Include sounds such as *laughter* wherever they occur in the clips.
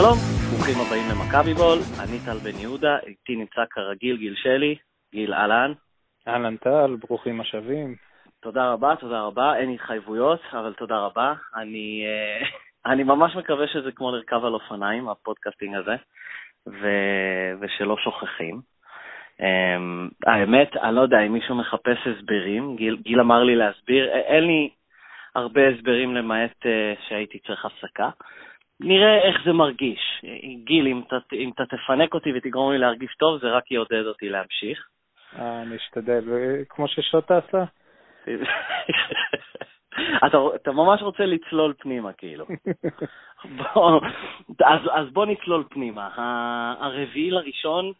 שלום, ברוכים הבאים למכבי בול, אני טל בן יהודה, איתי נמצא כרגיל גיל שלי, גיל אהלן. אהלן טל, ברוכים השבים. תודה רבה, תודה רבה, אין התחייבויות, אבל תודה רבה. אני, אה, *laughs* אני ממש מקווה שזה כמו לרכב על אופניים, הפודקאסטינג הזה, ו, ושלא שוכחים. Um, האמת, אני לא יודע אם מישהו מחפש הסברים, גיל, גיל אמר לי להסביר, אין לי הרבה הסברים למעט uh, שהייתי צריך הפסקה. נראה איך זה מרגיש. גיל, אם אתה, אם אתה תפנק אותי ותגרום לי להרגיש טוב, זה רק יעודד אותי להמשיך. אה, אני אשתדל, כמו ששוטה עשה. *laughs* אתה, אתה ממש רוצה לצלול פנימה, כאילו. *laughs* בוא, אז, אז בוא נצלול פנימה. הרביעי לראשון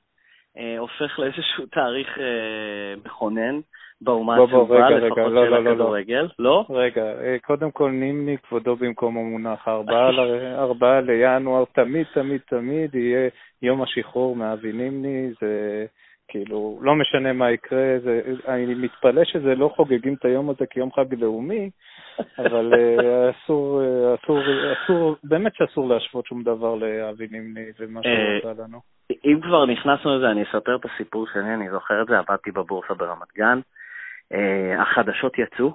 אה, הופך לאיזשהו תאריך אה, מכונן. באומה הצהובה, לפחות לא, של לא, לא, הכדורגל, לא? רגע, אה, קודם כל נימני כבודו במקום המונח, *laughs* ארבעה לינואר, תמיד, תמיד, תמיד יהיה יום השחרור מאבי נימני, זה כאילו, לא משנה מה יקרה, זה, אני מתפלא שזה לא חוגגים את היום הזה כיום חג לאומי, *laughs* אבל אה, אסור, אה, אסור, אסור, באמת שאסור להשוות שום דבר לאבי נימני ומה שהוא עשה לנו. אם כבר נכנסנו לזה, אני אספר את הסיפור שלי, אני זוכר את זה, עבדתי בבורסה ברמת גן. Uh, החדשות יצאו,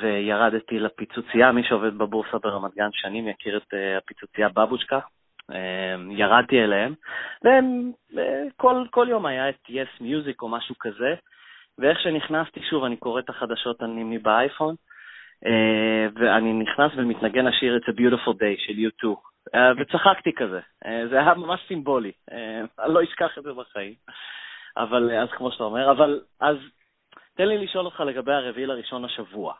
וירדתי לפיצוצייה, מי שעובד בבורסה ברמת גן שנים יכיר את uh, הפיצוצייה בבושקה, uh, ירדתי אליהם, וכל כל יום היה את Yes Music או משהו כזה, ואיך שנכנסתי, שוב, אני קורא את החדשות אני באייפון, uh, ואני נכנס ומתנגן השיר It's a Beautiful Day של U2, uh, וצחקתי כזה, זה היה ממש סימבולי, אני לא אשכח את זה בחיים. אבל אז כמו שאתה אומר, אבל אז תן לי לשאול אותך לגבי הרביעי לראשון השבוע.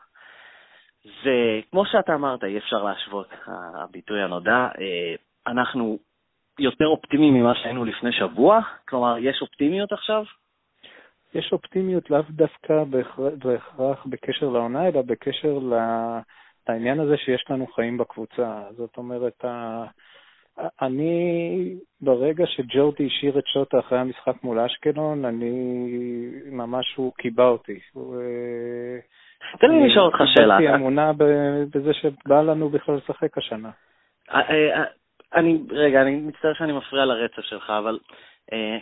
וכמו שאתה אמרת, אי אפשר להשוות, הביטוי הנודע, אה, אנחנו יותר אופטימיים ממה שהיינו לפני שבוע? כלומר, יש אופטימיות עכשיו? יש אופטימיות לאו דווקא בהכרח בקשר לעונה, אלא בקשר לעניין הזה שיש לנו חיים בקבוצה. זאת אומרת, אני, ברגע שג'ורדי השאיר את שוטה אחרי המשחק מול אשקלון, אני, ממש הוא קיבע אותי. אה, תן לי לשאול אותך שאלה. קיבלתי אמונה בזה שבא לנו בכלל לשחק השנה. אה, אה, אני, רגע, אני מצטער שאני מפריע לרצף שלך, אבל...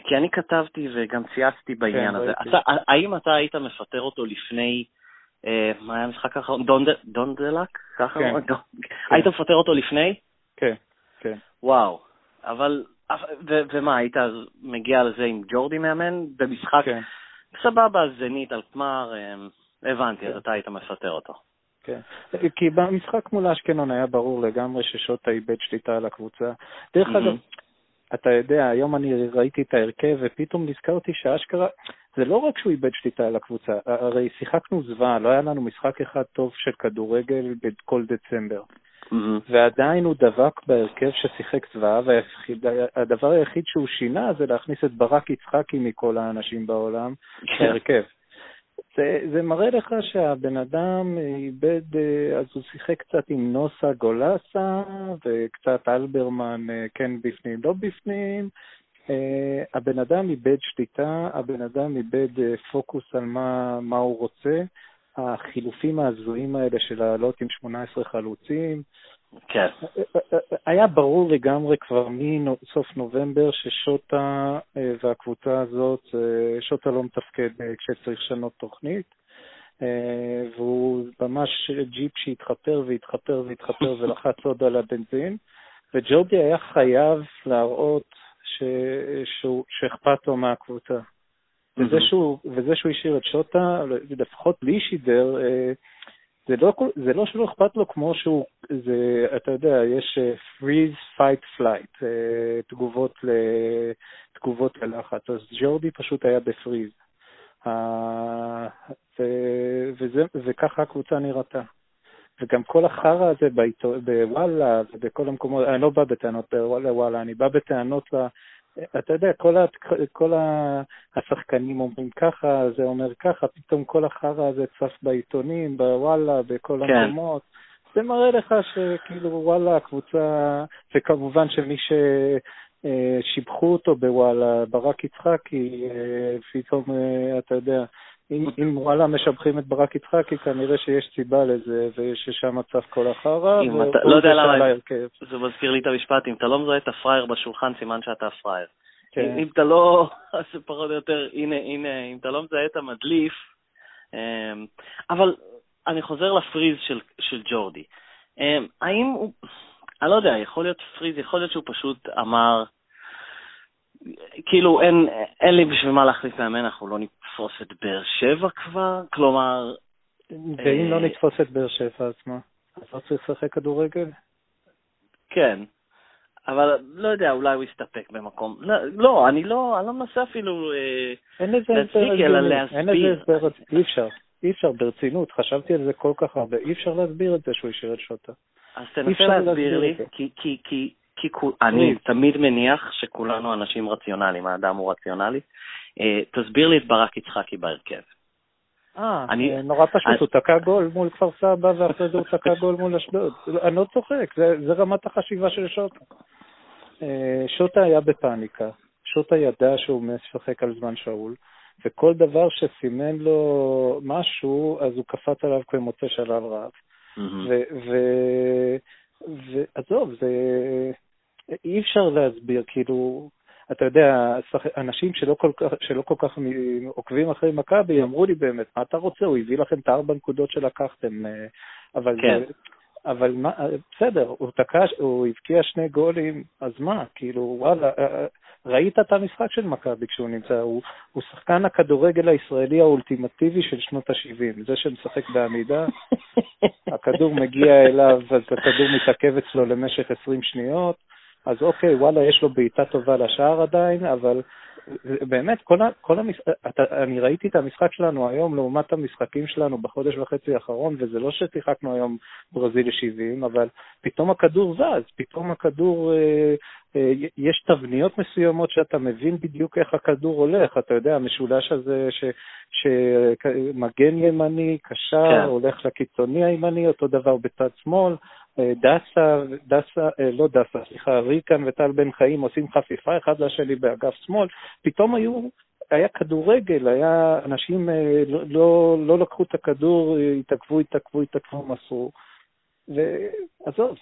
כי אני כתבתי וגם צייצתי בעניין כן, הזה. אתה, האם אתה היית מפטר אותו לפני, מה היה המשחק האחרון? דונדלק? ככה? כן. *laughs* היית מפטר אותו לפני? כן. וואו. אבל, ו- ומה, היית אז מגיע לזה עם ג'ורדי מאמן במשחק? כן. סבבה, זנית על תמר, אמ, הבנתי, כן. אז אתה היית מפטר אותו. כן, כי במשחק מול אשקלון היה ברור לגמרי ששוטה איבד שליטה על הקבוצה. דרך mm-hmm. אגב, אתה יודע, היום אני ראיתי את ההרכב ופתאום נזכרתי שאשכרה, זה לא רק שהוא איבד שליטה על הקבוצה, הרי שיחקנו זוועה, לא היה לנו משחק אחד טוב של כדורגל בכל דצמבר. Mm-hmm. ועדיין הוא דבק בהרכב ששיחק זוועה, והדבר היחיד שהוא שינה זה להכניס את ברק יצחקי מכל האנשים בעולם. להרכב. זה, זה מראה לך שהבן אדם איבד, אז הוא שיחק קצת עם נוסה גולסה וקצת אלברמן כן בפנים, לא בפנים. הבן אדם איבד שליטה, הבן אדם איבד פוקוס על מה, מה הוא רוצה. החילופים ההזויים האלה של לעלות עם 18 חלוצים. כן. היה ברור לגמרי כבר מסוף נובמבר ששוטה אה, והקבוצה הזאת, אה, שוטה לא מתפקד אה, כשצריך לשנות תוכנית, והוא ממש ג'יפ שהתחפר והתחפר והתחפר ולחץ עוד על הבנזין, וג'ורדי היה חייב להראות שאכפת לו מהקבוצה. וזה שהוא, וזה שהוא השאיר את שוטה, לפחות לי שידר, אה, זה לא, זה לא שלא אכפת לו כמו שהוא, זה, אתה יודע, יש אה, freeze, fight, flight, אה, תגובות, ל, תגובות ללחץ, אז ג'ורדי פשוט היה בפריז. וזה, וככה הקבוצה נראתה. וגם כל החרא הזה בוואלה ובכל המקומות, אני לא בא בטענות לוואלה, אני בא בטענות אתה יודע, כל, ה, כל השחקנים אומרים ככה, זה אומר ככה, פתאום כל החרא הזה צף בעיתונים, בוואלה, בכל כן. המקומות. זה מראה לך שכאילו וואלה, הקבוצה, וכמובן שמי ששיבחו אותו בוואלה, ברק יצחקי, אה, פתאום, אה, אתה יודע, אם, אם וואלה משבחים את ברק יצחקי, כנראה שיש סיבה לזה, וששם צף כל החרא, והוא לא יודע למה, זה מזכיר לי את המשפט, אם אתה לא מזהה את הפראייר בשולחן, סימן שאתה הפראייר. כן. אם אתה לא, אז *laughs* זה פחות או יותר, הנה, הנה, אם אתה לא מזהה את המדליף, אמ, אבל אני חוזר לפריז של, של ג'ורדי. אמ, האם הוא, אני לא יודע, יכול להיות פריז, יכול להיות שהוא פשוט אמר, כאילו, אין, אין לי בשביל מה להחליף מאמן, אנחנו לא נתפוס את באר שבע כבר? כלומר... ואם לא אה, נתפוס את באר שבע, אז מה? אז לא צריך לשחק כדורגל? כן, אבל לא יודע, אולי הוא יסתפק במקום. לא, לא אני לא, אני לא מנסה אפילו אה, להצדיק, אלא להסביר. אין לזה הסבר, אי אפשר, אי אפשר, ברצינות, חשבתי על זה כל כך הרבה, אי אפשר להסביר את זה שהוא השאיר את שוטה. אז תנסה להסביר לי, כי, כי, כי, כי אני תמיד מניח שכולנו אנשים רציונליים, האדם הוא רציונלי. אה, תסביר לי את ברק יצחקי בהרכב. אה, אה נורא פשוט, הוא תקע גול מול כפר סבא ואחרי זה הוא תקע גול מול אשדוד. אני לא צוחק, זה רמת החשיבה של שוטה. אה, שוטה היה בפאניקה, שוטה ידע שהוא משחק על זמן שאול, וכל דבר שסימן לו משהו, אז הוא קפץ עליו כמוצא שלל רב. ועזוב, זה... אי אפשר להסביר, כאילו, אתה יודע, אנשים שלא כל כך, שלא כל כך עוקבים אחרי מכבי אמרו לי באמת, מה אתה רוצה? הוא הביא לכם את הארבע נקודות שלקחתם, אה, אבל כן. זה, אבל מה, בסדר, הוא תקע, הוא הבקיע שני גולים, אז מה, כאילו, וואלה, אה, אה, ראית את המשחק של מכבי כשהוא נמצא, הוא, הוא שחקן הכדורגל הישראלי האולטימטיבי של שנות ה-70, זה שמשחק בעמידה, *laughs* הכדור מגיע אליו, אז הכדור מתעכב אצלו למשך 20 שניות, אז אוקיי, וואלה, יש לו בעיטה טובה לשער עדיין, אבל באמת, כל, ה, כל המש... אתה, אני ראיתי את המשחק שלנו היום לעומת המשחקים שלנו בחודש וחצי האחרון, וזה לא ששיחקנו היום ברזיל 70, אבל פתאום הכדור זז, פתאום הכדור, אה, אה, יש תבניות מסוימות שאתה מבין בדיוק איך הכדור הולך, אתה יודע, המשולש הזה ש, שמגן ימני, קשר, כן. הולך לקיצוני הימני, אותו דבר בצד שמאל, דסה, דסה, אה, לא דסה, סליחה, ריקן וטל בן חיים עושים חפיפה אחד לשני באגף שמאל, פתאום היו, היה כדורגל, היה, אנשים אה, לא, לא, לא לקחו את הכדור, התעכבו, התעכבו, התעכבו, מסרו. ועזוב,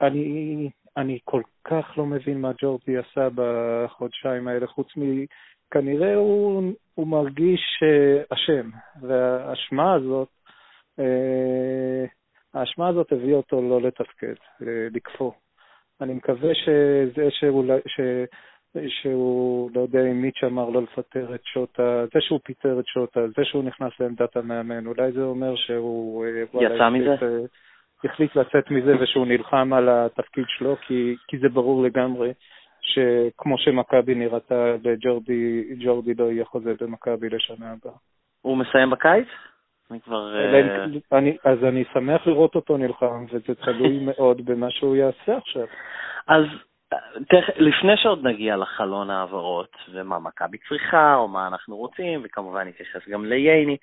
אני, אני כל כך לא מבין מה ג'ורדי עשה בחודשיים האלה, חוץ מ... כנראה הוא, הוא מרגיש אה, אשם, והאשמה הזאת, האשמה הזאת הביאה אותו לא לתפקד, אה, לקפוא. אני מקווה שזה שהוא, ש, שהוא, לא יודע אם מיץ' אמר לא לפטר את שוטה, זה שהוא פיטר את שוטה, זה שהוא נכנס לעמדת המאמן, אולי זה אומר שהוא... אה, יצא מזה? אה, החליט לצאת מזה ושהוא נלחם על התפקיד שלו, כי, כי זה ברור לגמרי שכמו שמכבי נראתה, לג'ורדי לא יהיה חוזה במכבי לשנה הבאה. הוא מסיים בקיץ? אני כבר... אה, אני, אז אני שמח לראות אותו נלחם, וזה תלוי *laughs* מאוד במה שהוא יעשה עכשיו. אז תכף, לפני שעוד נגיע לחלון העברות, ומה מכבי צריכה, או מה אנחנו רוצים, וכמובן נתייחס גם לייני,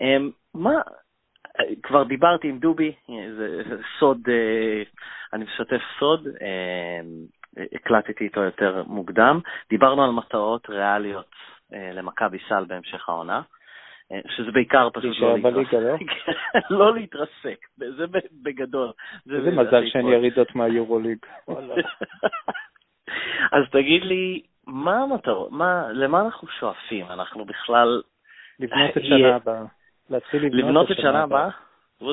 אמ, מה, כבר דיברתי עם דובי, זה, זה סוד, אה, אני משתף סוד, אמ, הקלטתי איתו יותר מוקדם, דיברנו על מטרות ריאליות אה, למכבי סל בהמשך העונה. שזה בעיקר פשוט לא להתרסק. לא? *laughs* לא להתרסק, זה בגדול. איזה מזל שאין ירידות מהיורוליג. *laughs* *laughs* אז תגיד לי, מה המטרות, למה אנחנו שואפים? אנחנו בכלל... לבנות את שנה הבאה. להתחיל לבנות את שנה הבאה?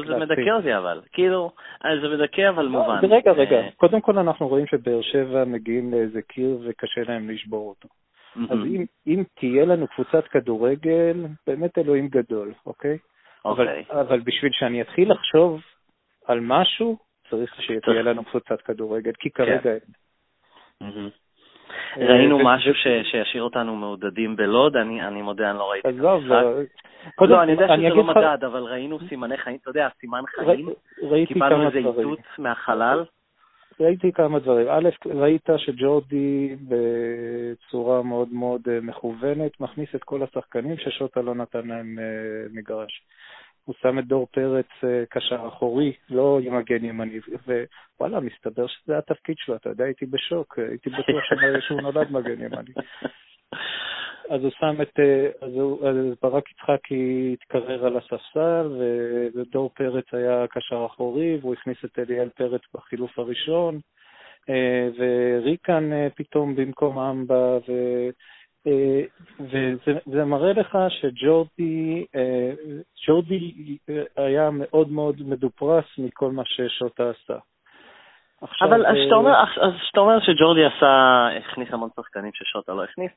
זה מדכא אותי אבל, כאילו, אה, זה מדכא אבל לא, מובן. רגע, רגע, אה, קודם כל אנחנו רואים שבאר שבע מגיעים לאיזה קיר וקשה להם לשבור אותו. Mm-hmm. אז אם, אם תהיה לנו קבוצת כדורגל, באמת אלוהים גדול, אוקיי? אוקיי. אבל, אבל בשביל שאני אתחיל לחשוב על משהו, צריך שתהיה לנו קבוצת כדורגל, כי כרגע כן. אין. Mm-hmm. ראינו משהו שישאיר אותנו מעודדים בלוד, אני מודה, אני לא ראיתי את המשחק. לא, אני יודע שזה לא מדד, אבל ראינו סימני חיים, אתה יודע, סימן חיים, קיבלנו איזה איתות מהחלל. ראיתי כמה דברים. א', ראית שג'ורדי בצורה מאוד מאוד אה, מכוונת מכניס את כל השחקנים ששוטה לא נתן להם אה, מגרש. הוא שם את דור פרץ אה, קשר אחורי, לא עם מגן ימני, ווואלה, מסתבר שזה התפקיד שלו, אתה יודע, הייתי בשוק, הייתי בטוח שהוא נולד מגן ימני. אז הוא שם את, אז, הוא, אז ברק יצחקי התקרר על הספסל, ודור פרץ היה קשר אחורי, והוא הכניס את אליאל פרץ בחילוף הראשון, וריקן פתאום במקום אמבה, ו... וזה מראה לך שג'ורדי ג'ורדי היה מאוד מאוד מדופרס מכל מה ששוטה עשה. עכשיו, אבל אז שאתה אומר, אז שאתה אומר שג'ורדי עשה, הכניס המון שחקנים ששוטה לא הכניס,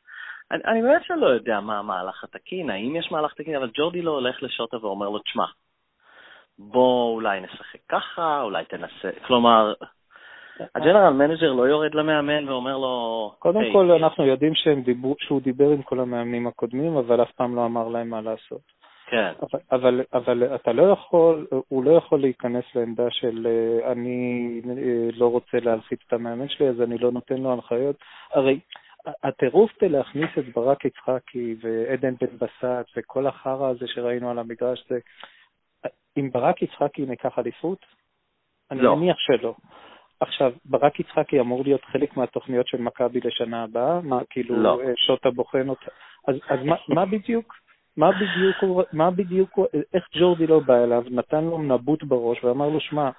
אני, אני באמת שלא יודע מה המהלך התקין, האם יש מהלך תקין, אבל ג'ורדי לא הולך לשוטה ואומר לו, תשמע, בוא אולי נשחק ככה, אולי תנסה, כלומר, ה general manager לא יורד למאמן ואומר לו... קודם hey, כל, אנחנו יודעים דיברו, שהוא דיבר עם כל המאמנים הקודמים, אבל אף פעם לא אמר להם מה לעשות. כן. אבל, אבל, אבל אתה לא יכול, הוא לא יכול להיכנס לעמדה של אה, אני אה, לא רוצה להלחיץ את המאמן שלי, אז אני לא נותן לו הנחיות. הרי הטירוף להכניס את ברק יצחקי ועדן בן בסט וכל החרא הזה שראינו על המגרש, זה... אם ברק יצחקי ניקח אליפות? אני לא. מניח שלא. עכשיו, ברק יצחקי אמור להיות חלק מהתוכניות של מכבי לשנה הבאה? מה, כאילו, לא. אה, שוטה בוחן אותה? אז, אז מה, מה בדיוק? מה בדיוק, מה בדיוק, איך ג'ורדי לא בא אליו, נתן לו נבוט בראש ואמר לו, שמע,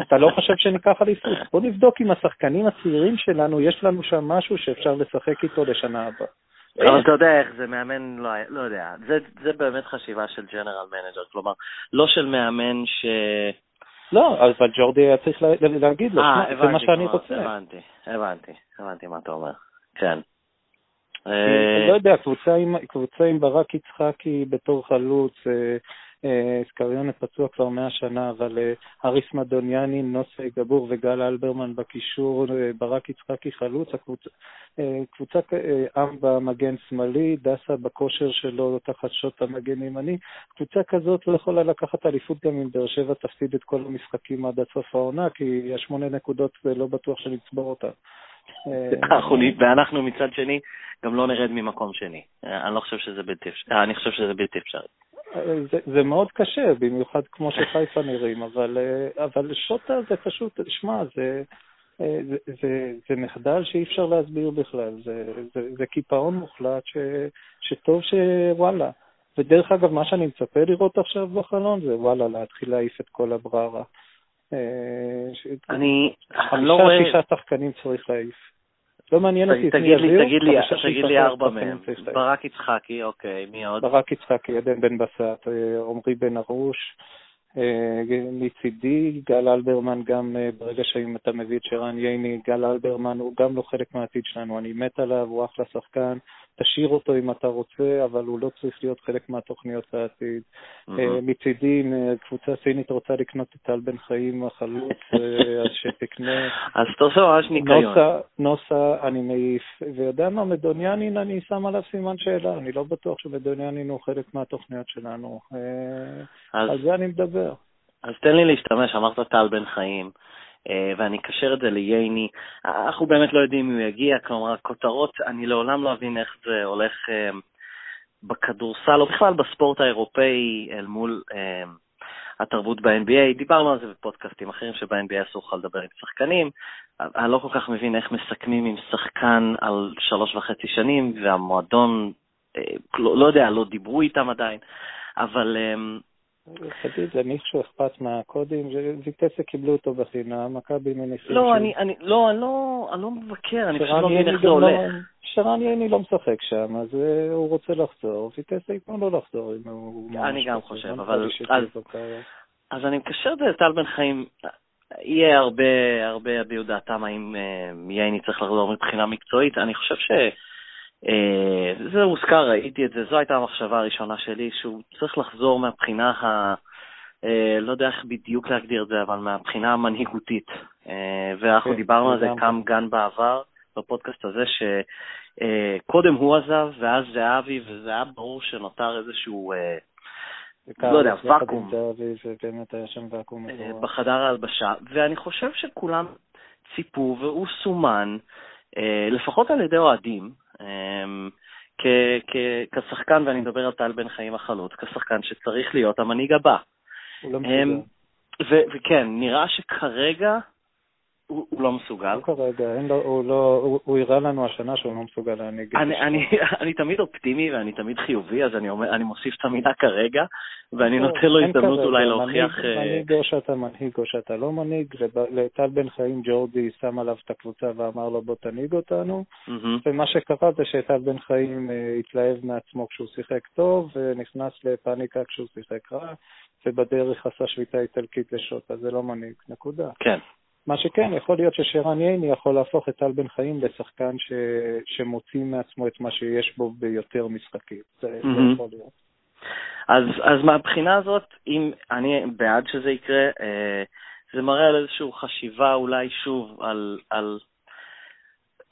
אתה לא חושב שניקח אליפות? בוא נבדוק עם השחקנים הצעירים שלנו, יש לנו שם משהו שאפשר לשחק איתו לשנה הבאה. אבל אתה יודע איך זה מאמן, לא, לא יודע, זה, זה באמת חשיבה של general manager, כלומר, לא של מאמן ש... לא, אבל ג'ורדי היה צריך להגיד לו, אה, זה מה שאני רוצה. הבנתי, הבנתי, הבנתי מה אתה אומר, כן. אה, לא יודע, קבוצה עם ברק יצחקי בתור חלוץ, סקריונה אה, פצוע כבר מאה שנה, אבל אריס מדוניאני, נוסי גבור וגל אלברמן בקישור, ברק יצחקי חלוץ, קבוצה אמבה מגן שמאלי, דסה בכושר שלו תחת שוט המגן ימני, קבוצה כזאת לא יכולה לקחת אליפות גם אם באר שבע תפסיד את כל המשחקים עד סוף העונה, כי השמונה נקודות לא בטוח שנצבור אותה. ואנחנו מצד שני גם לא נרד ממקום שני. אני לא חושב שזה בלתי אפשרי, אני חושב שזה בלתי אפשרי. זה, זה מאוד קשה, במיוחד כמו שחיפה נראים, אבל, אבל שוטה זה פשוט, שמע, זה, זה, זה, זה מחדל שאי אפשר להסביר בכלל, זה, זה, זה קיפאון מוחלט ש, שטוב שוואלה. ודרך אגב, מה שאני מצפה לראות עכשיו בחלון זה וואלה, להתחיל להעיף את כל הבררה. אני לא רואה... חמישה, שישה שחקנים צריך להעיף. לא מעניין אותי את מי יביאו. תגיד לי, תגיד לי ארבע מהם. ברק יצחקי, אוקיי, מי עוד? ברק יצחקי, עדן בן בסט, אה, עמרי בן ארוש, אה, מצידי, גל אלברמן, גם אה, ברגע שאם אתה מביא את שרן ייני, גל אלברמן הוא גם לא חלק מהעתיד שלנו, אני מת עליו, הוא אחלה שחקן, תשאיר אותו אם אתה רוצה, אבל הוא לא צריך להיות חלק מהתוכניות העתיד. מצידי, אם קבוצה סינית רוצה לקנות את טל בן חיים החלוץ, *laughs* אז שתקנה. אז תעשה ממש ניקיון. נוסה, אני מעיף, ויודע מה, מדוניאנין, אני שם עליו סימן שאלה, אני לא בטוח שמדוניאנין הוא חלק מהתוכניות שלנו. על זה אני מדבר. אז תן לי להשתמש, אמרת טל בן חיים. אה, ואני אקשר את זה לייני. אנחנו באמת לא יודעים אם הוא יגיע, כלומר, הכותרות, אני לעולם לא אבין איך זה הולך אה, בכדורסל, או בכלל בספורט האירופאי אל מול אה, התרבות ב-NBA. דיברנו על זה בפודקאסטים אחרים, שב-NBA אסור לך לדבר עם שחקנים. אני לא כל כך מבין איך מסכמים עם שחקן על שלוש וחצי שנים, והמועדון, לא, לא יודע, לא דיברו איתם עדיין, אבל... חדיד, למישהו אכפת מהקודים, ויטסה קיבלו אותו בחינם, מכבי מניסים לא, אני, אני, לא, אני לא, אני לא מבקר, אני פשוט לא מבין איך זה הולך. לא, שרן ייני לא משחק שם, אז אה, הוא רוצה לחזור, ויטסה ייתנו לו לחזור אם הוא... אני גם חושב, אבל... אז אני מקשר את זה לטל בן חיים, יהיה הרבה, הרבה יביעו דעתם האם אה, ייני צריך לחזור מבחינה מקצועית, אני חושב ש... אה, זה הוזכר, ראיתי את זה, זו הייתה המחשבה הראשונה שלי, שהוא צריך לחזור מהבחינה ה... אה, לא יודע איך בדיוק להגדיר את זה, אבל מהבחינה המנהיגותית. אה, ואנחנו כן, דיברנו על זה כמה גן בעבר, בפודקאסט הזה, שקודם הוא עזב, ואז זה אבי, וזה היה ברור שנותר איזשהו, לא יודע, ואקום. בחדר ההלבשה, ואני חושב שכולם ציפו, והוא סומן, לפחות על ידי אוהדים, אמ, כשחקן, ואני מדבר על טל בן חיים החלוץ, כשחקן שצריך להיות המנהיג הבא. הוא לא אמ, מסוגל. וכן, נראה שכרגע הוא, הוא לא מסוגל. לא כרגע, אין לו, הוא לא, הוא, הוא הראה לנו השנה שהוא לא מסוגל להנהיג. אני, אני, *laughs* אני תמיד אופטימי ואני תמיד חיובי, אז אני, אומר, אני מוסיף את המילה כרגע, ואני לא, נותן לו הזדמנות אולי להוכיח... מנהיג, מנהיג או שאתה מנהיג או שאתה לא מנהיג, לטל בן חיים ג'ורדי שם עליו את הקבוצה ואמר לו בוא תנהיג אותנו. ומה שקרה זה שטל בן חיים התלהב מעצמו כשהוא שיחק טוב, ונכנס לפאניקה כשהוא שיחק רע, ובדרך עשה שביתה איטלקית לשוט, אז זה לא מנהיג, נקודה. כן. מה שכן, יכול להיות ששרן ייני יכול להפוך את טל בן חיים לשחקן ש... שמוציא מעצמו את מה שיש בו ביותר משחקים. זה, mm-hmm. זה יכול להיות. אז, אז מהבחינה הזאת, אם אני בעד שזה יקרה, אה, זה מראה על איזושהי חשיבה אולי שוב על, על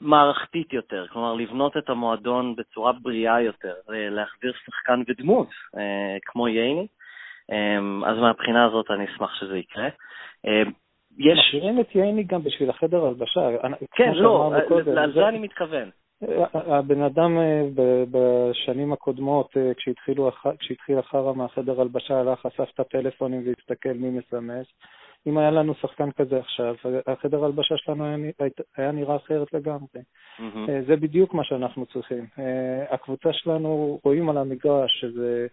מערכתית יותר, כלומר לבנות את המועדון בצורה בריאה יותר, אה, להחזיר שחקן ודמות אה, כמו ייני. אה, אז מהבחינה הזאת אני אשמח שזה יקרה. אה, יש... מכירים את ייני גם בשביל החדר הלבשה. כן, לא, על זה אני מתכוון. הבן אדם אה, בשנים הקודמות, אה, כשהתחיל החרא מהחדר הלבשה, הלך, חשף את הטלפונים והסתכל מי מסמס. אם היה לנו שחקן כזה עכשיו, החדר הלבשה שלנו היה, היה נראה אחרת לגמרי. Mm-hmm. זה בדיוק מה שאנחנו צריכים. הקבוצה שלנו, רואים על המגרש שזה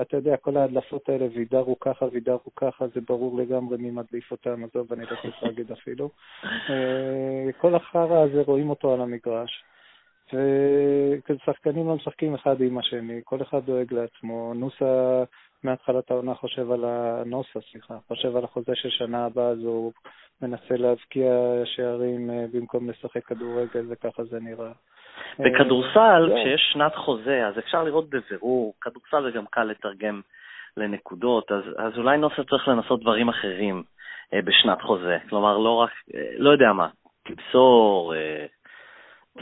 אתה יודע, כל ההדלפות האלה, וידר הוא ככה, וידר הוא ככה, זה ברור לגמרי מי מדליף אותם, עזוב, אני לא צריך להגיד אפילו. Uh, כל החרא הזה, רואים אותו על המגרש. ושחקנים לא משחקים אחד עם השני, כל אחד דואג לעצמו. נוסה מהתחלת העונה חושב על ה... נוסה, סליחה, חושב על החוזה של שנה הבאה, אז הוא מנסה להבקיע שערים uh, במקום לשחק כדורגל, וככה זה נראה. בכדורסל, אה, כשיש שנת חוזה, אז אפשר לראות בבירור, כדורסל זה גם קל לתרגם לנקודות, אז, אז אולי נוסף צריך לנסות דברים אחרים אה, בשנת חוזה. כלומר, לא רק, אה, לא יודע מה, תמסור, אה,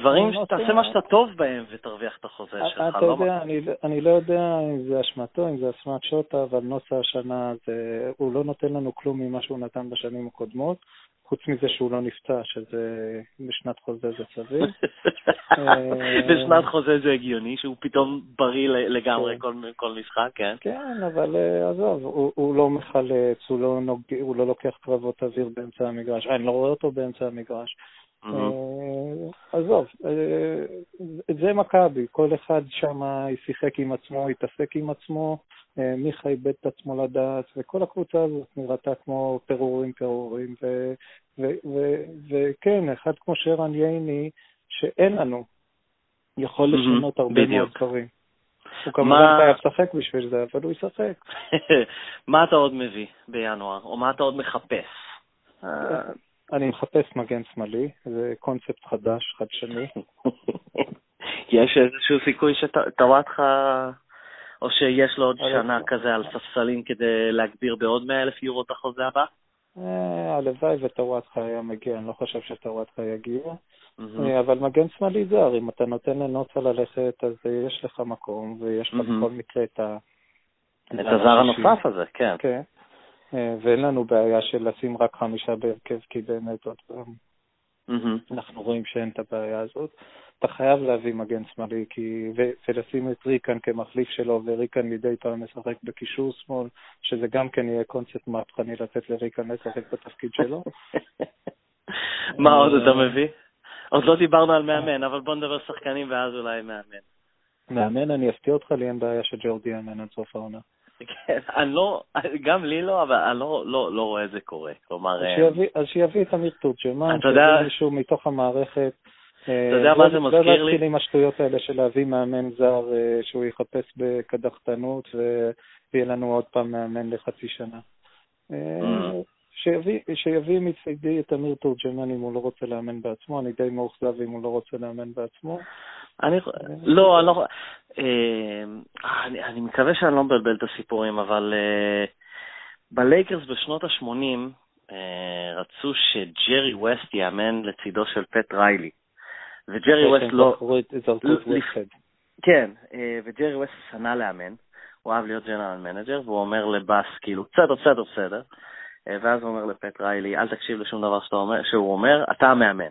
דברים, לא תעשה מה שאתה טוב בהם ותרוויח את החוזה אה, שלך. אתה לא יודע, אני, אני לא יודע אם זה אשמתו, אם זה אשמת שוטה, אבל נוסה השנה, זה, הוא לא נותן לנו כלום ממה שהוא נתן בשנים הקודמות. חוץ מזה שהוא לא נפצע, שזה בשנת חוזה זה סביר. *laughs* בשנת חוזה זה הגיוני, שהוא פתאום בריא לגמרי כן. כל, כל משחק, כן? כן, אבל אה, עזוב, הוא, הוא לא מחלץ, הוא לא, נוג... הוא לא לוקח קרבות אוויר באמצע המגרש, אני לא רואה אותו באמצע המגרש. Mm-hmm. עזוב, אה, זה מכבי, כל אחד שם שיחק עם עצמו, התעסק עם עצמו, מיכה איבד את עצמו לדעת, וכל הקבוצה הזאת נראתה כמו פירורים פירורים, וכן, אחד כמו שרן ייני, שאין לנו, יכול לשנות הרבה מאוד דברים. הוא כמובן חייב לשחק בשביל זה, אבל הוא ישחק. *laughs* מה אתה עוד מביא בינואר, או מה אתה עוד מחפש? אני מחפש מגן שמאלי, זה קונספט חדש, חדשני. *laughs* יש איזשהו סיכוי שטוואטחה או שיש לו עוד שנה כזה על ספסלים כדי להגביר בעוד 100 אלף יורו את החוזה הבא? אה, הלוואי וטוואטחה היה מגיע, אני לא חושב שטוואטחה יגיע. אה, אבל מגן שמאלי זר, אם אתה נותן לנוצה ללכת, אז יש לך מקום, ויש לך בכל מקרה את ה... את הזר הנוסף הזה, כן. כן. אה, ואין לנו בעיה של לשים רק חמישה בהרכב, כי באמת עוד פעם, אנחנו רואים שאין את הבעיה הזאת. אתה חייב להביא מגן שמאלי, כי, ו, ולשים את ריקן כמחליף שלו, וריקן מדי פעם משחק בקישור שמאל, שזה גם כן יהיה קונספט מהפכני לתת לריקן לשחק בתפקיד שלו. *laughs* מה עוד אתה מביא? עוד לא דיברנו על מאמן, אבל בוא נדבר שחקנים ואז אולי מאמן. מאמן, אני אפתיע אותך, לי אין בעיה שג'ורדי יאמן עד סוף העונה. כן, אני לא, גם לי לא, אבל אני לא, לא, לא רואה זה קורה. כלומר... אז שיביא את אמיר תורג'מן, שיביא מישהו מתוך המערכת אתה יודע מה זה מזכיר לי? לא להתחיל עם השטויות האלה של להביא מאמן זר אה, שהוא יחפש בקדחתנות ויהיה לנו עוד פעם מאמן לחצי שנה. אה, mm. שיביא מצדי את אמיר תורג'מן אם הוא לא רוצה לאמן בעצמו, אני די מאוכזב אם הוא לא רוצה לאמן בעצמו. אני, לא, אני לא, אה, אני, אני מקווה שאני לא מבלבל את הסיפורים, אבל בלייקרס בשנות ה-80 רצו שג'רי ווסט יאמן לצידו של פט ריילי. וג'רי ווסט לא... כן, אה, וג'רי ווסט שנא לאמן, הוא אהב להיות general manager, והוא אומר לבאס, כאילו, בסדר, בסדר, בסדר. אה, ואז הוא אומר לפט ריילי, אל תקשיב לשום דבר שאתה אומר, שהוא אומר, אתה המאמן.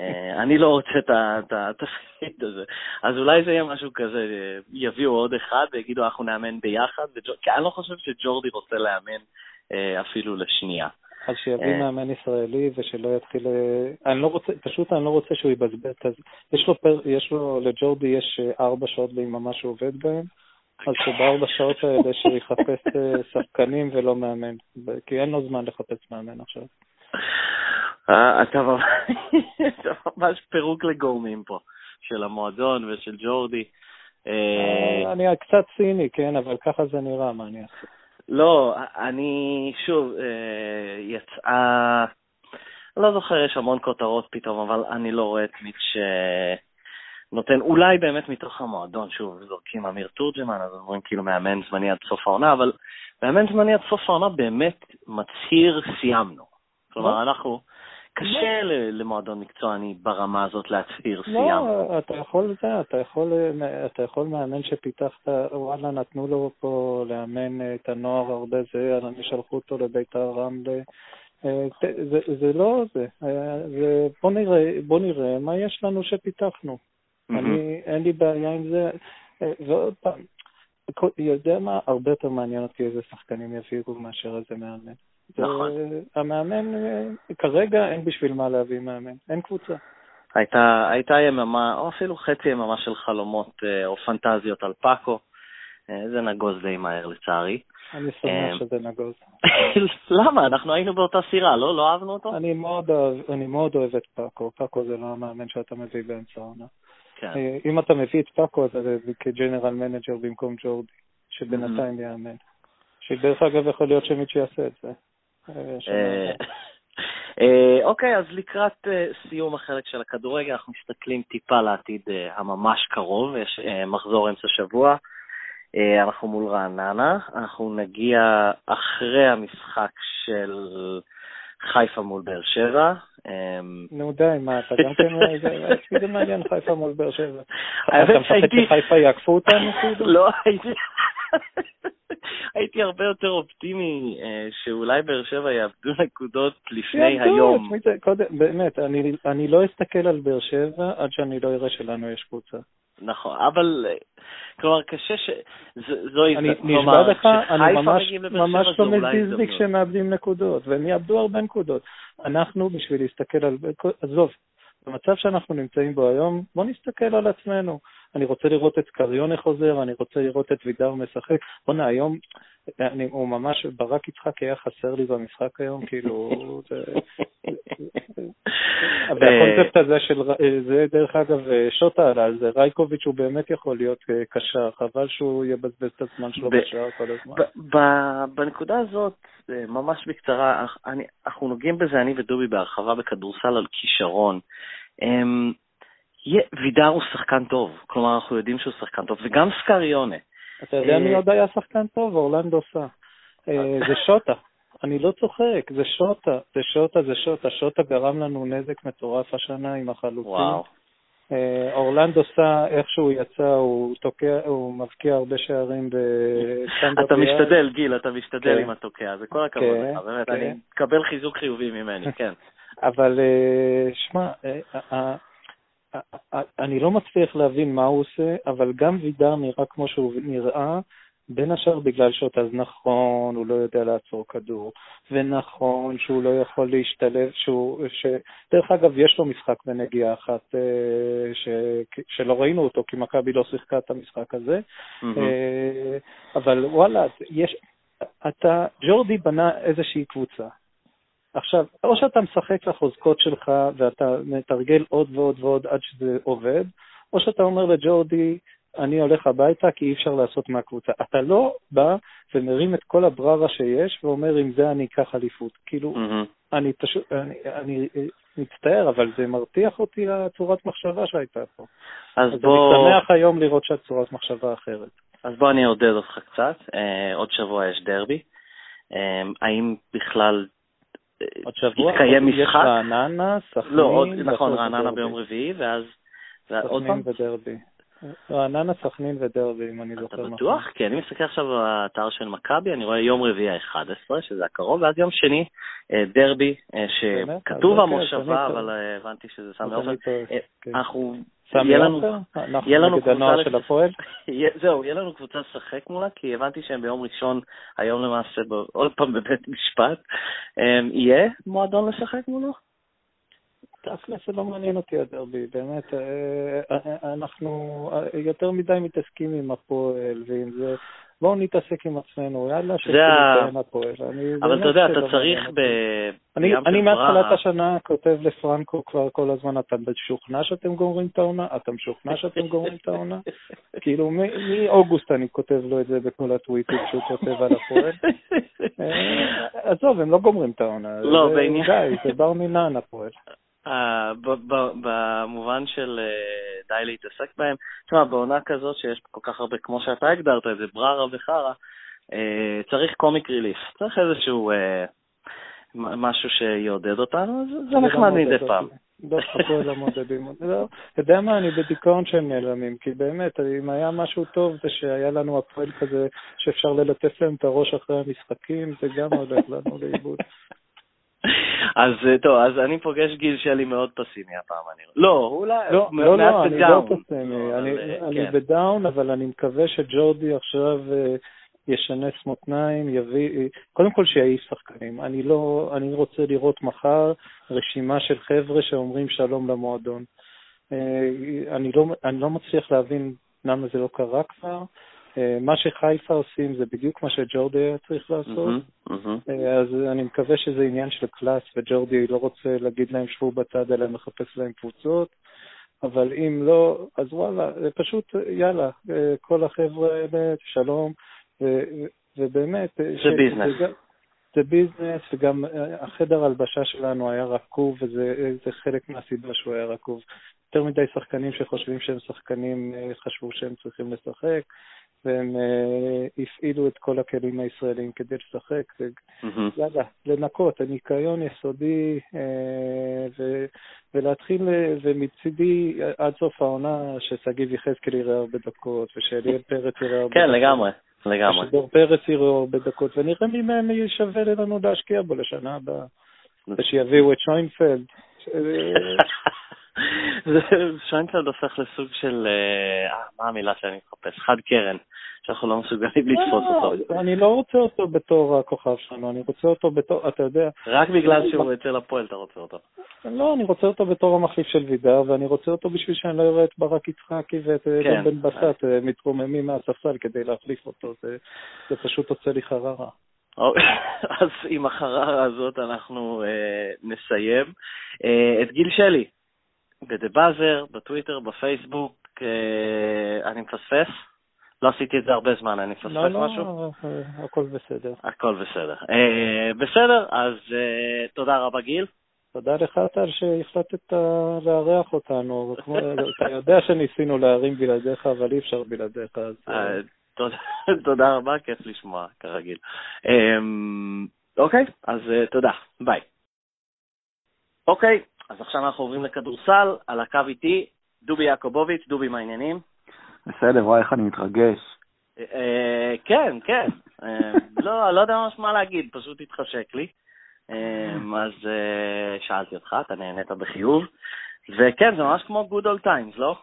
אה, אני לא רוצה את התפקיד הזה. אז אולי זה יהיה משהו כזה, יביאו עוד אחד ויגידו, אנחנו נאמן ביחד, כי אני לא חושב שג'ורדי רוצה לאמן אפילו לשנייה. אז שיביא מאמן ישראלי ושלא יתחיל... אני לא רוצה, פשוט אני לא רוצה שהוא יבזבז את זה. יש לו, פר, יש לו, לג'ורדי יש ארבע שעות ביממה שהוא עובד בהן, אז שבארבע שעות האלה שהוא יחפש שחקנים ולא מאמן, כי אין לו זמן לחפש מאמן עכשיו. אתה ממש פירוק לגורמים פה, של המועדון ושל ג'ורדי. אני קצת ציני, כן, אבל ככה זה נראה, מה אני אעשה? לא, אני, שוב, אה, יצאה, לא זוכר, יש המון כותרות פתאום, אבל אני לא רואה את מיץ' נותן, אולי באמת מתוך המועדון, שוב, זורקים אמיר תורג'מן, אז אומרים כאילו מאמן זמני עד סוף העונה, אבל מאמן זמני עד סוף העונה באמת מצהיר סיימנו. כלומר, אנחנו... קשה למועדון מקצועני ברמה הזאת להצהיר לא, סיימנו. לא, אתה יכול זה, אתה יכול, אתה יכול מאמן שפיתחת, וואלה, נתנו לו פה לאמן את הנוער הרבה זה, אני שלחו אותו לביתר רמלה. אה, זה, זה לא זה, אה, זה בוא, נראה, בוא נראה מה יש לנו שפיתחנו. Mm-hmm. אני, אין לי בעיה עם זה. אה, ועוד פעם, יודע מה, הרבה יותר מעניין אותי איזה שחקנים יביאו מאשר איזה מאמן. נכון. המאמן, כרגע אין בשביל מה להביא מאמן, אין קבוצה. הייתה, הייתה יממה, או אפילו חצי יממה של חלומות אה, או פנטזיות על פאקו. אה, זה נגוז די מהר לצערי. אני שמח אה, שזה נגוז. *laughs* למה? אנחנו היינו באותה סירה, לא? לא אהבנו אותו? אני מאוד, אוהב, אני מאוד אוהב את פאקו. פאקו זה לא המאמן שאתה מביא באמצע העונה. כן. אם אתה מביא את פאקו, זה כ general manager במקום ג'ורדי, שבינתיים יאמן. שדרך אגב יכול להיות שמישהו יעשה את זה. אה, אה, אוקיי, אז לקראת אה, סיום החלק של הכדורגל, אנחנו מסתכלים טיפה לעתיד הממש קרוב, יש מחזור אמצע שבוע, אנחנו מול רעננה, אנחנו נגיע אחרי המשחק של חיפה מול באר שבע. נו די, מה, אתה גם כן, *laughs* זה מעניין חיפה מול באר שבע. אתה מפחד שחיפה יעקפו אותנו? לא, הייתי... *laughs* הייתי הרבה יותר אופטימי אה, שאולי באר שבע יאבדו *laughs* נקודות לפני היום. קודם, באמת, אני, אני לא אסתכל על באר שבע עד שאני לא אראה שלנו יש קבוצה. נכון, אבל אה, כלומר קשה ש... זו אני נשבע לך, אני ממש, ממש לא מזיז לי כשהם מאבדים נקודות, והם יאבדו הרבה נקודות. אנחנו, בשביל להסתכל על... עזוב, במצב שאנחנו נמצאים בו היום, בוא נסתכל על עצמנו. אני רוצה לראות את קריונה חוזר, אני רוצה לראות את וידר משחק. בוא'נה, היום, אני, הוא ממש, ברק יצחק היה חסר לי במשחק היום, כאילו, *laughs* זה... והקונספט הזה של, זה דרך אגב, שוטה עלה על זה, רייקוביץ' הוא באמת יכול להיות קשר, חבל שהוא יבזבז את הזמן שלו בשער כל הזמן. בנקודה הזאת, ממש בקצרה, אנחנו נוגעים בזה, אני ודובי, בהרחבה בכדורסל על כישרון. וידר הוא שחקן טוב, כלומר אנחנו יודעים שהוא שחקן טוב, וגם סקריונה. אתה יודע מי אה, עוד היה שחקן טוב? אורלנדו סא. אה, זה שוטה. אני לא צוחק, זה שוטה, זה שוטה, זה שוטה. שוטה גרם לנו נזק מטורף השנה עם החלוצים. וואו. אה, אורלנדו סא, איך שהוא יצא, הוא תוקע, הוא מבקיע הרבה שערים בסטנדרט. אתה משתדל, גיל, אתה משתדל כן. עם התוקע, זה כל הכבוד כן, לך, באמת, אני כן. מקבל חיזוק חיובי ממני, כן. *laughs* אבל שמע, אני לא מצליח להבין מה הוא עושה, אבל גם וידר נראה כמו שהוא נראה, בין השאר בגלל שאתה אז נכון, הוא לא יודע לעצור כדור, ונכון שהוא לא יכול להשתלב, שהוא, ש... דרך אגב, יש לו משחק בנגיעה אחת אה, ש... שלא ראינו אותו, כי מכבי לא שיחקה את המשחק הזה, mm-hmm. אבל וואלה, יש, אתה, ג'ורדי בנה איזושהי קבוצה, עכשיו, או שאתה משחק לחוזקות שלך ואתה מתרגל עוד ועוד ועוד עד שזה עובד, או שאתה אומר לג'ורדי, אני הולך הביתה כי אי אפשר לעשות מהקבוצה. אתה לא בא ומרים את כל הבררה שיש ואומר, עם זה אני אקח אליפות. כאילו, mm-hmm. אני פשוט, אני, אני מצטער, אבל זה מרתיח אותי הצורת מחשבה שהייתה פה. אז, אז בוא... אני שמח היום לראות שהצורת מחשבה אחרת. אז בוא אני אעודד אותך קצת. אה, עוד שבוע יש דרבי. אה, האם בכלל עוד שבוע יתקיים משחק. יש רעננה, סכנין. לא, עוד, נכון, רעננה ביום רביעי, ואז... סכנין ודרבי. רעננה, סכנין ודרבי, אם אני זוכר נכון. אתה בטוח? כי אני מסתכל עכשיו באתר של מכבי, אני רואה יום רביעי ה-11, שזה הקרוב, ואז יום שני, אה, דרבי, אה, שכתוב המושבה, אבל אה, הבנתי שזה סמי עופר. כן. אנחנו סמי עופר? אנחנו נגד הנוער של הפועל? *laughs* זהו, יהיה לנו קבוצה לשחק מולה, כי הבנתי שהם ביום ראשון, היום למעשה, *laughs* עוד פעם בבית משפט. אמ, יהיה מועדון לשחק מולו? תכל'ס זה לא מעניין אותי הדרבי, באמת, אה, אה, אנחנו יותר מדי מתעסקים עם הפועל ועם זה. בואו נתעסק עם עצמנו, יאללה, שכן הפועל. אבל אתה יודע, אתה צריך ב... אני מהתחלת השנה כותב לפרנקו כבר כל הזמן, אתה משוכנע שאתם גומרים את העונה? אתה משוכנע שאתם גומרים את העונה? *laughs* כאילו, מאוגוסט אני כותב לו את זה בכל הטוויטים שהוא כותב על הפועל. *laughs* אה, עזוב, הם לא גומרים את העונה. לא, בעניין... די, זה בר מינן הפועל. אה, במובן של אה, די להתעסק בהם. תשמע, בעונה כזאת שיש כל כך הרבה, כמו שאתה הגדרת את זה, בררה וחרא, אה, צריך קומיק ריליף. צריך איזשהו משהו שיעודד אותנו, זה נחמד מדי פעם. דווקא פה לא מודדים. לא, אתה יודע מה, אני בדיכאון שהם נעלמים, כי באמת, אם היה משהו טוב זה שהיה לנו הפועל כזה שאפשר ללטף להם את הראש אחרי המשחקים, זה גם הולך לנו לאיבוד. אז אה, טוב, אז אני פוגש גיל שלי מאוד פסימי הפעם, אני לא, אולי לא, לא, לא, אני לא פסימי, לא, אני, אה, כן. בדאון, אבל אני מקווה שג'ורדי עכשיו uh, ישנס מותניים, יביא, קודם כל שיעיף שחקנים. אני לא, אני רוצה לראות מחר רשימה של חבר'ה שאומרים שלום למועדון. אני לא, אני לא מצליח להבין למה זה לא קרה כבר. אה, מה שחיפה עושים זה בדיוק מה שג'ורדי היה צריך לעשות, אה, אז אני מקווה שזה עניין של קלאס, וג'ורדי לא רוצה להגיד להם שבו בצד, אלא מחפש להם קבוצות, אבל אם לא, אז וואלה, זה פשוט, יאללה, אה, כל החבר'ה האלה, שלום, ובאמת... זה ביזנס. זה ביזנס, וגם החדר הלבשה שלנו היה רקוב, וזה חלק מהסיבה שהוא היה רקוב. יותר מדי שחקנים שחושבים שהם שחקנים, חשבו שהם צריכים לשחק, והם uh, הפעילו את כל הכלים הישראלים כדי לשחק, mm-hmm. לנקות, הניקיון יסודי, uh, ו, ולהתחיל, ומצידי עד סוף העונה, ששגיב יחזקאל יראה הרבה דקות, ושאליאל *laughs* פרץ יראה הרבה כן, דקות. כן, לגמרי. לגמרי. ושדור פרץ יראה הרבה דקות, ונראה מי מהם שווה לנו להשקיע בו לשנה הבאה. *laughs* ושיביאו את שוינפלד. *laughs* שוינפלד הופך לסוג של, אה, מה המילה שאני מחפש? חד קרן. שאנחנו לא מסוגלים לתפוס לא, אותו. אני לא רוצה אותו בתור הכוכב שלנו, אני רוצה אותו בתור, אתה יודע... רק בגלל שהוא אצל הפועל אתה רוצה אותו. לא, אני רוצה אותו בתור המחליף של וידר, ואני רוצה אותו בשביל שאני לא אראה את ברק יצחקי ואת אה, כן. בן בסט אה, מתרוממים מהספסל כדי להחליף אותו, זה פשוט עושה לי חררה. *laughs* אז עם החררה הזאת אנחנו אה, נסיים. את גיל שלי, ב"דה באזר", בטוויטר, בפייסבוק, אני מפספס? לא עשיתי את זה הרבה זמן, אני מפספס לא, לא, משהו? לא, הכל בסדר. הכל בסדר. אה, בסדר, אז אה, תודה רבה, גיל. תודה לך, טל, שהחלטת לארח אותנו. אתה יודע שניסינו להרים בלעדיך, אבל אי אפשר בלעדיך. אז... אה, *laughs* תודה רבה, כיף לשמוע, כרגיל. אמ, אוקיי, אז תודה, ביי. אוקיי, אז עכשיו אנחנו עוברים לכדורסל, על הקו איתי, דובי יעקובוביץ', דובי, מה העניינים? בסדר, וואי, איך אני מתרגש. אה, כן, כן. אה, לא, לא יודע ממש מה להגיד, פשוט התחשק לי. אה, אז שאלתי אותך, אתה נהנית בחיוב. וכן, זה ממש כמו Good Old Times, לא?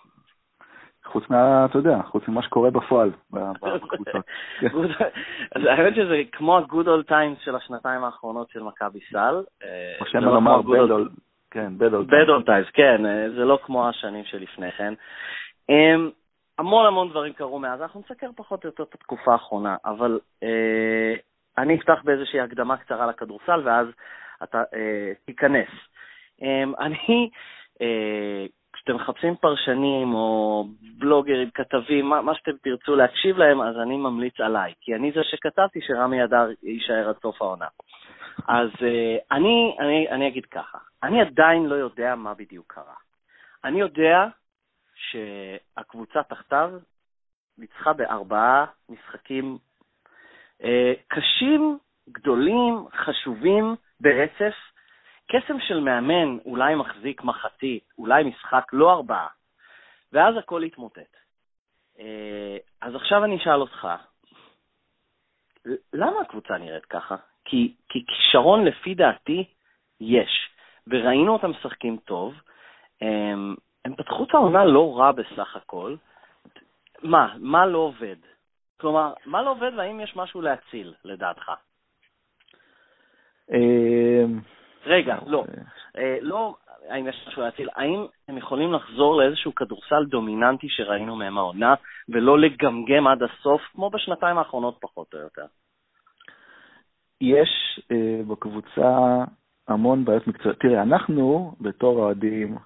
חוץ מה, אתה יודע, חוץ ממה שקורה בפועל *laughs* בקבוצות. אז האמת שזה כמו ה-Good Old Times של השנתיים האחרונות של מכבי סל. או שמא לומר Bad Old, כן, Bad Old Times. Bad Old Times, כן, זה לא כמו השנים שלפני כן. המון המון דברים קרו מאז, אנחנו נסקר פחות או יותר את התקופה האחרונה, אבל אה, אני אפתח באיזושהי הקדמה קצרה לכדורסל, ואז אתה אה, תיכנס. אה, אני, אה, כשאתם מחפשים פרשנים או בלוגרים, כתבים, מה, מה שאתם תרצו להקשיב להם, אז אני ממליץ עליי, כי אני זה שכתבתי שרמי אדר יישאר עד סוף העונה. אז אה, אני, אני, אני אגיד ככה, אני עדיין לא יודע מה בדיוק קרה. אני יודע שהקבוצה תחתיו ניצחה בארבעה משחקים אה, קשים, גדולים, חשובים, ברצף. קסם של מאמן אולי מחזיק מחצית, אולי משחק, לא ארבעה, ואז הכל יתמוטט. אה, אז עכשיו אני אשאל אותך, למה הקבוצה נראית ככה? כי, כי כישרון לפי דעתי יש, וראינו אותם משחקים טוב, אה, הם פתחו את העונה לא רע בסך הכל. מה, מה לא עובד? כלומר, מה לא עובד והאם יש משהו להציל, לדעתך? אמ, רגע, לא. אה, לא האם יש משהו להציל, האם הם יכולים לחזור לאיזשהו כדורסל דומיננטי שראינו מהם העונה, ולא לגמגם עד הסוף, כמו בשנתיים האחרונות פחות או יותר? יש אה, בקבוצה המון בעיות מקצועיות. תראה, אנחנו בתור אוהדים,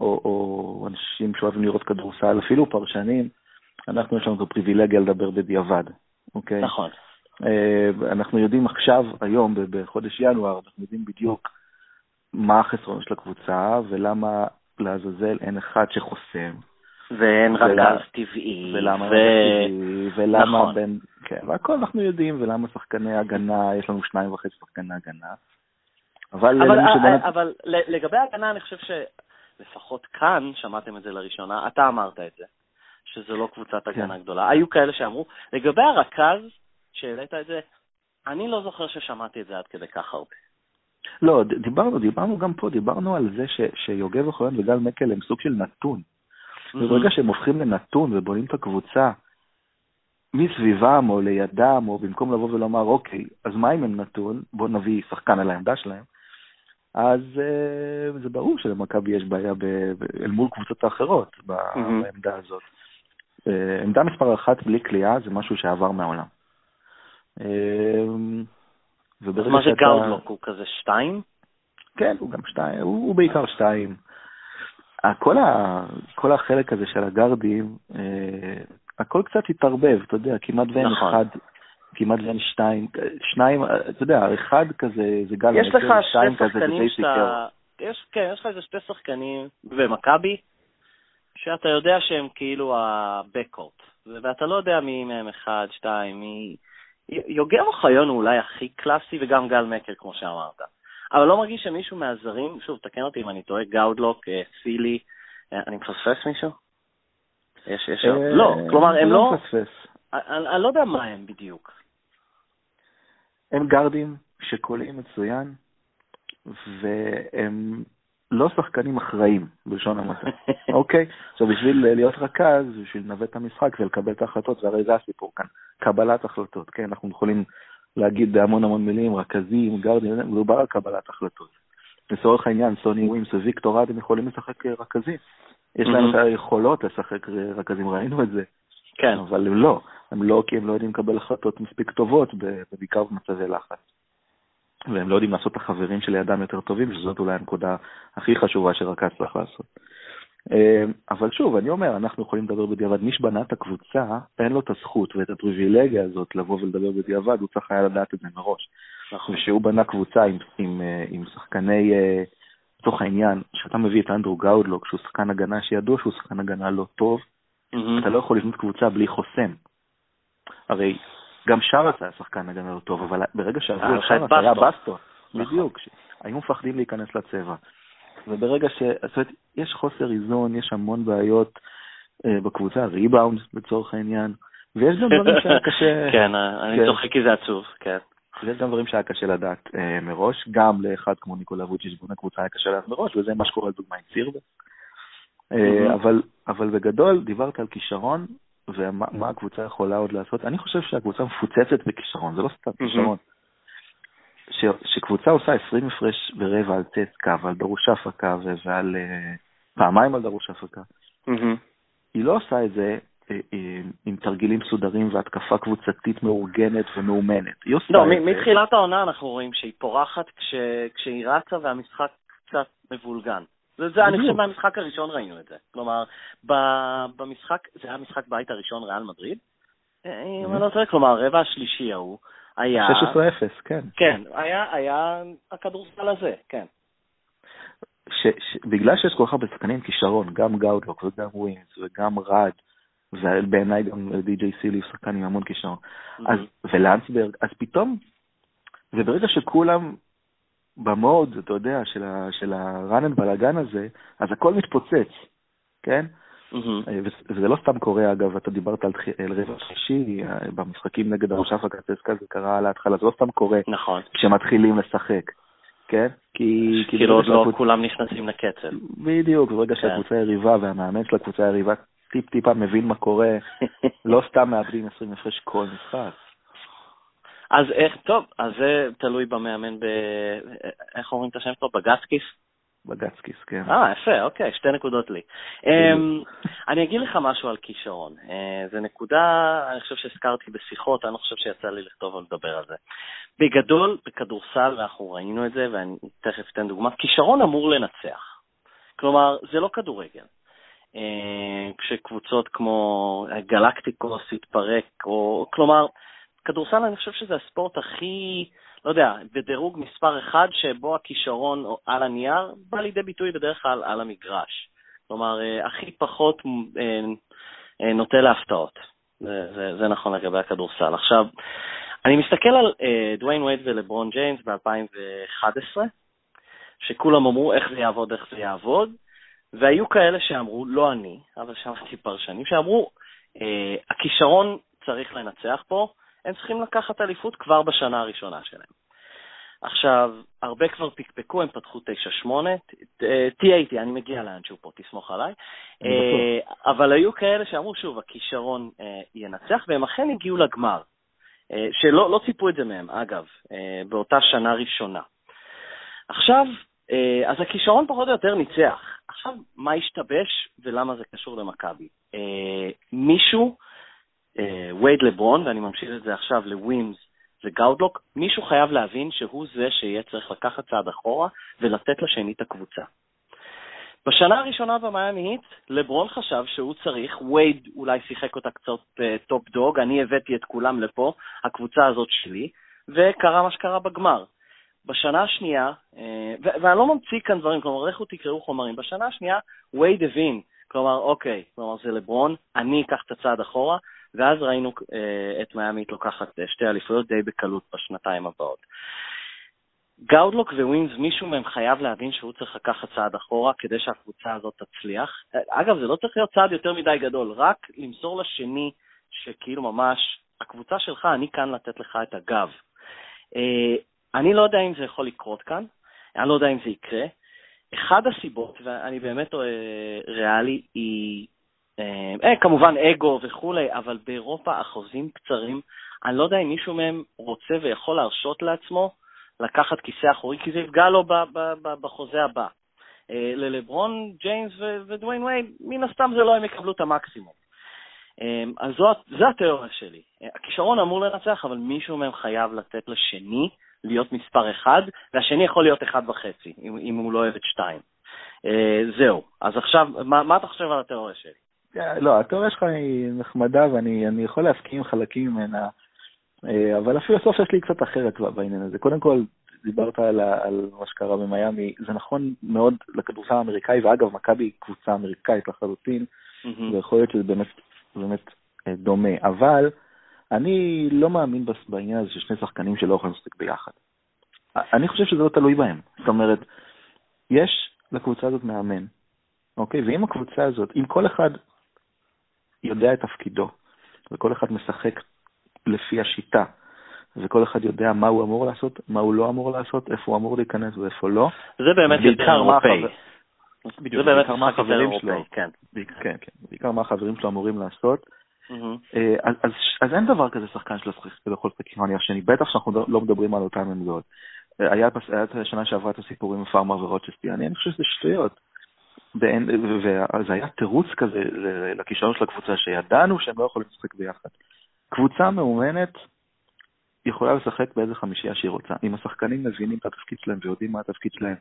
או, או אנשים שאוהבים לראות כדורסל, אפילו פרשנים, אנחנו יש לנו את הפריבילגיה לדבר בדיעבד, אוקיי? נכון. אה, אנחנו יודעים עכשיו, היום, בחודש ינואר, אנחנו יודעים בדיוק מה החסרונות של הקבוצה, ולמה לעזאזל אין אחד שחוסם, ואין רכז טבעי, ולמה ו... טבעי, ולמה נכון. בין... כן, והכל אנחנו יודעים, ולמה שחקני הגנה, יש לנו שניים וחצי שחקני הגנה. אבל, אבל, למי שבאמת... אבל לגבי ההגנה, אני חושב שלפחות כאן, שמעתם את זה לראשונה, אתה אמרת את זה, שזו לא קבוצת הגנה כן. גדולה. היו כאלה שאמרו, לגבי הרכז, שהעלית את זה, אני לא זוכר ששמעתי את זה עד כדי כך הרבה. לא, דיברנו, דיברנו גם פה, דיברנו על זה ש, שיוגב אוחיון וגל מקל הם סוג של נתון. וברגע שהם הופכים לנתון ובונים את הקבוצה מסביבם או לידם, או במקום לבוא ולומר, אוקיי, אז מה אם הם נתון, בואו נביא שחקן על העמדה שלהם, אז אה, זה ברור שלמכבי יש בעיה ב, ב, אל מול קבוצות האחרות. בעמדה הזאת. אה, עמדה מספר אחת בלי כליאה זה משהו שעבר מהעולם. אה, מה זה גאודלוק, הוא כזה שתיים? כן, הוא גם שתיים, הוא, הוא בעיקר שתיים. ה- כל, ה, כל החלק הזה של הגארדים, אה, הכל קצת התערבב, אתה יודע, כמעט ואין נכון. אחד, כמעט ואין שתיים, שניים, אה, אתה יודע, אחד כזה זה גל יש לך זה שחקנים. שאתה... יש, כן, יש לך איזה שתי שחקנים במכבי, שאתה יודע שהם כאילו ה-backcourt, ואתה לא יודע מי מהם אחד, שתיים, מי... יוגב אוחיון הוא אולי הכי קלאסי, וגם גל מקר, כמו שאמרת. אבל לא מרגיש שמישהו מהזרים, שוב, תקן אותי אם אני טועה, גאודלוק, אה, פילי, אה, אני מפספס מישהו? יש, יש, אה, לא, כלומר, הם לא. אני אני לא יודע מה הם בדיוק. הם גארדים שקולעים מצוין, והם לא שחקנים אחראים, בלשון המעטה. *laughs* אוקיי? עכשיו, בשביל להיות רכז, בשביל לנווט את המשחק ולקבל את ההחלטות, והרי זה הסיפור כאן, קבלת החלטות, כן? אנחנו יכולים להגיד בהמון המון מילים, רכזים, גרדים, מדובר על קבלת החלטות. לצורך העניין, סוני ווימס וויקטור אדם יכולים לשחק רכזים. יש להם את מהמם. היכולות לשחק רכזים, ראינו את זה. כן, אבל הם לא, הם לא כי הם לא יודעים לקבל החלטות מספיק טובות, בעיקר במצבי לחץ. והם לא יודעים לעשות את החברים שלידם יותר טובים, שזאת אולי הנקודה הכי חשובה שרכז צריך לעשות. אה, אבל שוב, אני אומר, אנחנו יכולים לדבר בדיעבד. מי שבנה את הקבוצה, אין לו את הזכות ואת הפריבילגיה הזאת לבוא ולדבר בדיעבד, הוא צריך היה לדעת את זה מראש. נכון. ושהוא בנה קבוצה עם, עם, אה, עם שחקני, אה, לצורך העניין, שאתה מביא את אנדרו גאודלוק, שהוא שחקן הגנה שידוע שהוא שחקן הגנה לא טוב, מהמם. אתה לא יכול לבנות קבוצה בלי חוסם. הרי גם שרס היה שחקן הגנה טוב, אבל ברגע שעברו היה את שרס היה בסטו. נכון. בדיוק. ש- היו מפחדים להיכנס לצבע. וברגע ש... זאת אומרת, יש חוסר איזון, יש המון בעיות אה, בקבוצה, ריבאונד לצורך העניין, ויש גם דברים שהיה *laughs* קשה... כן, אני כן. צוחק כי זה עצוב, כן. ויש גם דברים שהיה קשה לדעת אה, מראש, גם לאחד כמו ניקולה ווצ'יץ' שבונה קבוצה היה קשה לדעת מראש, וזה מה שקורה לדוגמה עם סירבה. אה, אבל בגדול, דיברת על כישרון, ומה מה הקבוצה יכולה עוד לעשות. אני חושב שהקבוצה מפוצצת בכישרון, זה לא סתם. כישרון. ש, שקבוצה עושה 20 הפרש ורבע על צסקה ועל דרוש הפקה ועל אה, פעמיים על דרוש הפקה. היא לא עושה את זה אה, אה, עם תרגילים מסודרים והתקפה קבוצתית מאורגנת ומאומנת. היא עושה לא, את מ- זה. מתחילת העונה אנחנו רואים שהיא פורחת כש- כשהיא רצה והמשחק קצת מבולגן. זה, זה, אני. חושב מהמשחק הראשון ראינו את זה. כלומר, ב- במשחק, זה היה משחק בית הראשון, ריאל מדריד? אה, אם אני לא טועה, כלומר, הרבע השלישי ההוא היה... 16-0, כן. כן, היה, היה הכדורסל הזה, כן. ש, ש, בגלל שיש כל כך הרבה שחקנים כישרון, גם גאודלוק וגם ווינס וגם רד, ובעיניי גם די.ג'יי סילי שחקן עם המון כישרון, אז, ולנסברג, אז פתאום, וברגע שכולם במוד, אתה יודע, של, ה, של הרן אנד בלאגן הזה, אז הכל מתפוצץ, כן? מהמם. וזה לא סתם קורה, אגב, אתה דיברת על, על רבע שלישי, אה, במשחקים נגד הרושף הקצסקה, זה קרה על ההתחלה, זה לא סתם קורה נכון. כשמתחילים לשחק, כן? כי... כאילו עוד לא כולם נכנסים לקצב. בדיוק, ברגע כן. שהקבוצה יריבה והמאמן של הקבוצה היריבה טיפ-טיפה מבין מה קורה, *laughs* לא סתם מאבדים 20 הפרש כל משחק. אז איך, טוב, אז זה תלוי במאמן ב... איך אומרים את השם שלו? בגסקיס? בגצקיס, כן. אה, יפה, אוקיי, שתי נקודות לי. אמ, אני אגיד לך משהו על כישרון. אה, זו נקודה, אני חושב שהזכרתי בשיחות, אני לא חושב שיצא לי לכתוב או לדבר על זה. בגדול, בכדורסל, ואנחנו ראינו את זה, ואני תכף אתן דוגמה, כישרון אמור לנצח. כלומר, זה לא כדורגל. אה, כשקבוצות כמו גלקטיקוס התפרק, או כלומר, כדורסל אני חושב שזה הספורט הכי, לא יודע, בדירוג מספר אחד שבו הכישרון על הנייר בא לידי ביטוי בדרך כלל על המגרש. כלומר, אה, הכי פחות אה, נוטה להפתעות. זה, זה, זה נכון לגבי הכדורסל. עכשיו, אני מסתכל על דוויין וייד ולברון ג'יימס ב-2011, שכולם אמרו איך זה יעבוד, איך זה יעבוד, והיו כאלה שאמרו, לא אני, אבל שמעתי פרשנים, שאמרו, אה, הכישרון צריך לנצח פה, הם צריכים לקחת אליפות כבר בשנה הראשונה שלהם. עכשיו, הרבה כבר פקפקו, הם פתחו 9-8, תהיה איתי, אני מגיע לאנשהו פה, תסמוך עליי. אה, אבל היו כאלה שאמרו, שוב, הכישרון אה, ינצח, והם אכן הגיעו לגמר, אה, שלא לא ציפו את זה מהם, אגב, באותה שנה ראשונה. עכשיו, אז הכישרון פחות או יותר ניצח. עכשיו, מה השתבש ולמה זה קשור למכבי? מישהו, וויד לברון, ואני ממשיך את זה עכשיו לווימס וגאודלוק, מישהו חייב להבין שהוא זה שיהיה צריך לקחת צעד אחורה ולתת לשני את הקבוצה. בשנה הראשונה במיאמי היט, לברון חשב שהוא צריך, וייד אולי שיחק אותה קצת tough uh, dog, אני הבאתי את כולם לפה, הקבוצה הזאת שלי, וקרה מה שקרה בגמר. בשנה השנייה, אה, ואני לא ממציא כאן דברים, כלומר, לכו תקראו חומרים, בשנה השנייה וייד הבין, כלומר, אוקיי, כלומר, זה לברון, אני אקח את הצעד אחורה, ואז ראינו אה, את מיאמית לוקחת אה, שתי אליפויות די בקלות בשנתיים הבאות. גאודלוק ווינס, מישהו מהם חייב להבין שהוא צריך לקחת צעד אחורה כדי שהקבוצה הזאת תצליח. אגב, זה לא צריך להיות צעד יותר מדי גדול, רק למסור לשני שכאילו ממש, הקבוצה שלך, אני כאן לתת לך את הגב. אני לא יודע אם זה יכול לקרות כאן, אני לא יודע אם זה יקרה. אחד הסיבות, ואני באמת אה, ריאלי, היא אה, אה, כמובן אגו וכולי, אבל באירופה החוזים קצרים. אני לא יודע אם מישהו מהם רוצה ויכול להרשות לעצמו לקחת כיסא אחורי, כי זה יפגע לו בחוזה הבא. אה, ללברון, ג'יימס ודוויין וייד, מן הסתם זה לא הם יקבלו את המקסימום. אה, אז זו, זו התיאוריה שלי. הכישרון אמור לנצח, אבל מישהו מהם חייב לתת לשני להיות מספר אחד, והשני יכול להיות אחד וחצי, אם, אם הוא לא אוהב את שתיים. זהו. אז עכשיו, מה, מה אתה חושב על התיאוריה שלי? Yeah, לא, התיאוריה שלך היא נחמדה ואני יכול להסכים עם חלקים ממנה, uh, אבל הפילוסופיה שלי היא קצת אחרת בעניין הזה. קודם כל, דיברת על, על מה שקרה במיאמי, זה נכון מאוד לכדורסל האמריקאי, ואגב, מכבי היא קבוצה אמריקאית לחלוטין, mm-hmm. ויכול להיות שזה באמת, באמת אה, דומה, אבל אני לא מאמין בעניין הזה ששני שחקנים שלא יכולים לשחק ביחד. אני חושב שזה לא תלוי בהם. זאת אומרת, יש לקבוצה הזאת מאמן, אוקיי? ואם הקבוצה הזאת, אם כל אחד יודע את תפקידו, וכל אחד משחק לפי השיטה, וכל אחד יודע מה הוא אמור לעשות, מה הוא לא אמור לעשות, איפה הוא אמור להיכנס ואיפה לא. זה באמת יותר אירופאי. בדיוק, זה באמת מה החברים שלו, כן. כן, כן, בעיקר מה החברים שלו אמורים לעשות. אה, אז, אין דבר כזה שחקן שלא יכול לשחק עם הנייר שני, בטח שאנחנו לא, לא מדברים על אותן עמדות. אה, היה, היה את השנה שעברה את הסיפורים עם פארמר ורוצ'סטי, אני חושב שזה שטויות. וזה היה תירוץ כזה לכישרון של הקבוצה, שידענו שהם לא יכולים לשחק ביחד. קבוצה מאומנת יכולה לשחק באיזה חמישייה שהיא רוצה. אם השחקנים מבינים את התפקיד שלהם ויודעים מה התפקיד שלהם,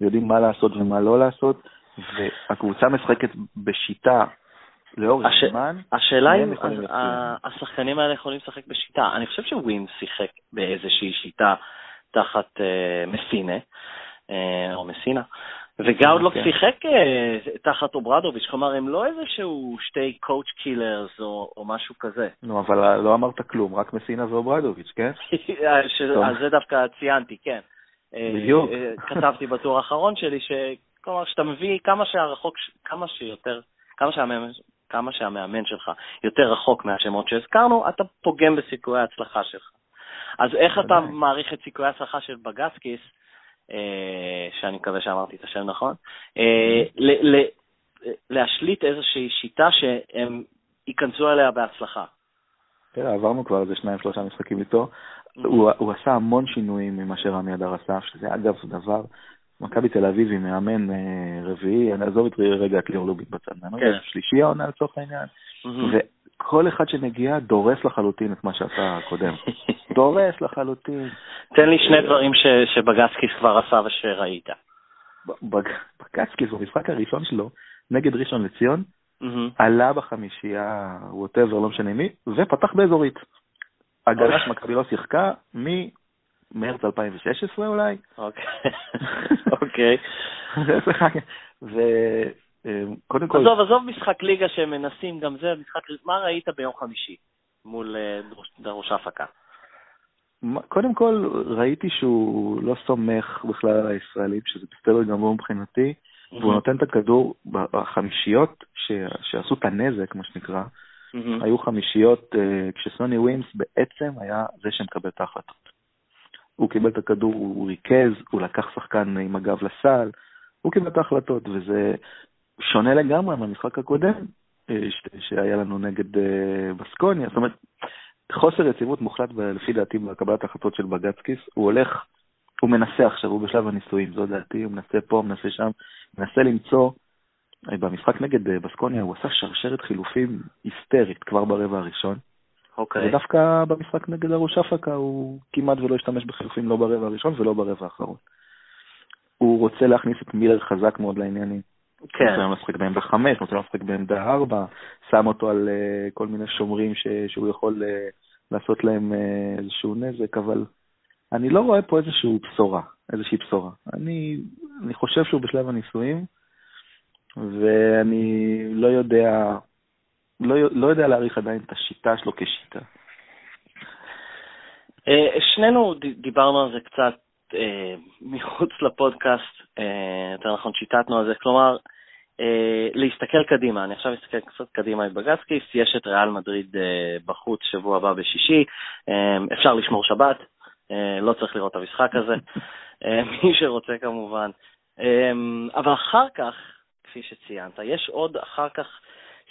ויודעים מה לעשות ומה לא לעשות, והקבוצה משחקת בשיטה לאורך הש... זמן. השאלה אם השחקנים האלה יכולים לשחק בשיטה. אני חושב שווין שיחק באיזושהי שיטה תחת uh, מסינה, uh, או מסינה, וגאודלוק okay. אוקיי. שיחק uh, תחת אוברדוביץ', כלומר הם לא איזשהו שתי coach killers או, משהו כזה. נו, אבל לא אמרת כלום, רק מסינה ואוברדוביץ', כן? *laughs* ש... אז זה דווקא ציינתי, כן. בדיוק. כתבתי בטור האחרון שלי. כלומר, שאתה מביא כמה שהרחוק, כמה שיותר, כמה שהמאמן כמה שהמאמן שלך יותר רחוק מהשמות שהזכרנו, אתה פוגם בסיכויי ההצלחה שלך. אז איך אתה מעריך את סיכויי ההצלחה של בגסקיס שאני מקווה שאמרתי את השם נכון, ל- ל- להשליט איזושהי שיטה שהם ייכנסו אליה בהצלחה. תראה, עברנו כבר איזה שניים, שלושה משחקים איתו. הוא, הוא עשה המון שינויים ממה שרמי אדר עשה, שזה אגב דבר, מכבי תל אביב היא מאמן אה, רביעי, אני אעזוב את רגע את ליאור לוביק בצד, כן. שלישי העונה לצורך העניין, וכל אחד שמגיע דורס לחלוטין את מה שעשה הקודם. *laughs* דורס לחלוטין. תן לי שני דברים שבגצקיס כבר עשה ושראית. בגצקיס, במשחק הראשון שלו, נגד ראשון לציון, עלה בחמישייה, ווטאבר, לא משנה מי, ופתח באזורית. הגנה של מכבי לא שיחקה ממרץ 2016 אולי. אוקיי. *laughs* אוקיי. וקודם כל... עזוב, עזוב משחק ליגה שהם מנסים, גם זה משחק... מה ראית ביום חמישי מול אה, דרוש ההפקה? קודם כל, ראיתי שהוא לא סומך בכלל על הישראלים, שזה בסדר גמור מבחינתי. והוא נותן את הכדור בחמישיות ש... שעשו את הנזק, מה שנקרא, היו חמישיות, uh, כשסוני ווימס בעצם היה זה שמקבל את ההחלטות. הוא קיבל את הכדור, הוא ריכז, הוא לקח שחקן עם הגב לסל, הוא קיבל את ההחלטות, וזה שונה לגמרי מהמשחק הקודם אה, ש... שהיה לנו נגד uh, בסקוניה. זאת אומרת, חוסר יציבות מוחלט, לפי דעתי, בקבלת ההחלטות של בגצקיס. הוא הולך הוא מנסה עכשיו, הוא בשלב הניסויים, זו דעתי, הוא מנסה פה, מנסה שם, מנסה למצוא, אה, במשחק נגד אה, בסקוניה הוא עשה שרשרת חילופים היסטרית כבר ברבע הראשון. אוקיי. ודווקא במשחק נגד ארוש אפקה הוא כמעט ולא השתמש בחילופים לא ברבע הראשון ולא ברבע האחרון. הוא רוצה להכניס את מילר חזק מאוד לעניינים. כן. רוצה לשחק בעמדה חמש, רוצה לשחק בעמדה ארבע, שם אותו על uh, כל מיני שומרים ש, שהוא יכול uh, לעשות להם uh, איזשהו נזק, אבל אני לא רואה פה איזושהי בשורה, איזושהי בשורה. אני, אני חושב שהוא בשלב הניסויים, ואני לא יודע, לא, לא יודע להעריך עדיין את השיטה שלו כשיטה. שנינו דיברנו על זה קצת אה, מחוץ לפודקאסט, אה, יותר נכון שיטטנו על זה, כלומר, להסתכל קדימה, אני עכשיו אסתכל קצת קדימה את בגסקיס, יש את ריאל מדריד בחוץ שבוע הבא בשישי, אפשר לשמור שבת, אה, לא צריך לראות את המשחק הזה, אה, מי שרוצה כמובן. אה, אבל אחר כך, כפי שציינת, יש עוד אחר כך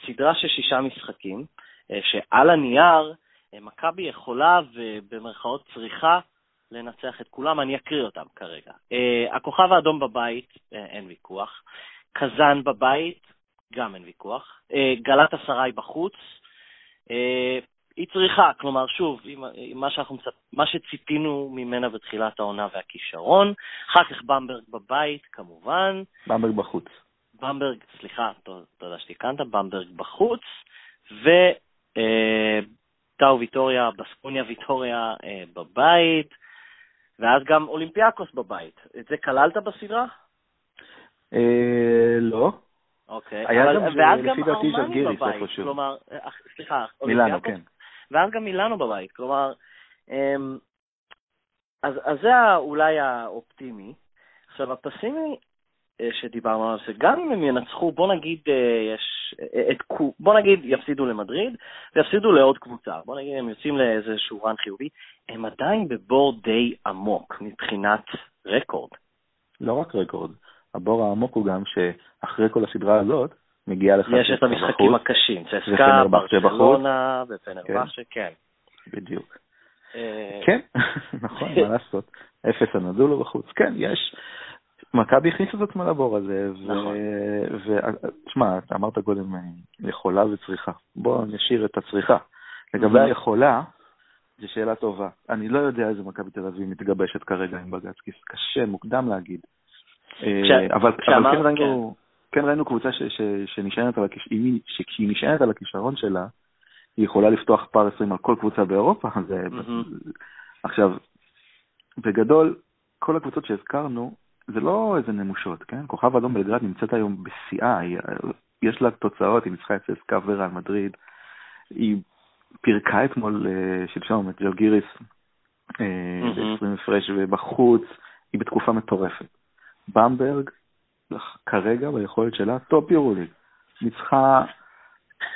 סדרה של שישה משחקים, שעל הנייר מכבי יכולה ובמרכאות צריכה לנצח את כולם, אני אקריא אותם כרגע. הכוכב האדום בבית, אין ויכוח. קזאן בבית, גם אין ויכוח. גלת אסריי בחוץ. היא צריכה, כלומר, שוב, מה, שאנחנו, מה שציפינו ממנה בתחילת העונה והכישרון, אחר כך במברג בבית, כמובן. במברג בחוץ. במברג, סליחה, תודה שתיקנת, במברג בחוץ, וטאו אה, ויטוריה, בסקוניה ויטוריה אה, בבית, ואז גם אולימפיאקוס בבית. את זה כללת בסדרה? אה, לא. אוקיי, היה גם, ואז גם ארמני בבית, כלומר, סליחה, מילאנו, כן. ואז גם מילאנו בבית. כלומר, אמ, אז, אז זה אולי האופטימי. עכשיו, הפסימי אה, שדיברנו עליו, שגם אם הם ינצחו, בוא נגיד, אה, יש, אה, את, בוא נגיד יפסידו למדריד ויפסידו לעוד קבוצה, בוא נגיד הם יוצאים לאיזשהו רן חיובי, הם עדיין בבור די עמוק מבחינת רקורד. לא רק רקורד, הבור העמוק הוא גם שאחרי כל הסדרה הזאת, מגיע לך... יש את המשחקים הקשים, צסקה, ברצלונה ופנרבאצ'ה, כן. בדיוק. אה, כן, *laughs* נכון, מה לעשות. אפס הנדולו בחוץ. כן, יש. מכבי הכניסה את עצמה לבור הזה, ושמע, נכון. אתה אמרת קודם יכולה וצריכה. בוא נשאיר את הצריכה. לגבי היכולה, זו שאלה טובה. אני לא יודע איזה מכבי תל אביב מתגבשת כרגע עם בג"ץ, קשה, מוקדם להגיד. אה, אבל כן ראינו... כן ראינו קבוצה שנשענת על, הכיש... שכשהיא נשענת על הכישרון שלה, היא יכולה לפתוח פער 20 על כל קבוצה באירופה. *laughs* עכשיו, בגדול, כל הקבוצות שהזכרנו, זה לא איזה נמושות, כן? כוכב אדום בלגרד נמצאת היום בשיאה, יש לה תוצאות, היא ניצחה את ססקה ורעל מדריד, היא פירקה אתמול, אה, שלשום, את ג'לגיריס, mm-hmm. ב-20 הפרש ובחוץ, היא בתקופה מטורפת. במברג, כרגע ביכולת שלה top יורוליג. ניצחה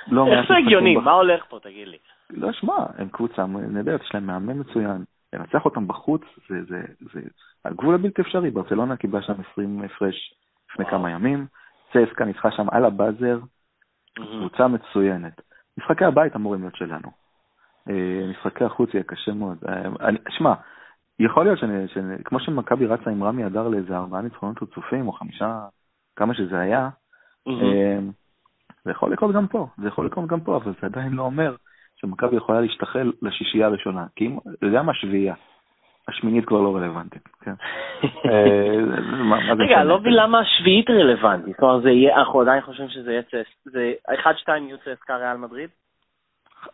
לא מעט איך זה הגיוני? מה הולך פה, תגיד לי? לא, שמע, הם קבוצה נהדרת, יש להם מאמן מצוין. לנצח אותם בחוץ זה, זה, זה על גבול הבלתי אפשרי. ברצלונה קיבלה שם 20 הפרש לפני. כמה ימים, צסקה ניצחה שם על הבאזר, מהמם. קבוצה מצוינת. משחקי הבית אמורים להיות שלנו. אה, משחקי החוץ יהיה קשה מאוד. אה, שמע, יכול להיות שאני, שאני, כמו שמכבי רצה עם רמי אדר לאיזה ארבעה ניצחונות רצופים, או חמישה, כמה שזה היה. אה, זה יכול לקרות גם פה, זה יכול לקרות גם פה, אבל זה עדיין לא אומר שמכבי יכולה להשתחל לשישייה הראשונה, כי אם, אתה יודע מה, שביעייה. השמינית כבר לא רלוונטית, כן. *laughs* אה, רגע? לא מבין למה השביעית רלוונטית. זאת אומרת, אנחנו עדיין חושבים שזה יהיה צס... זה 1-2 יהיו צסקה ריאל מדריד?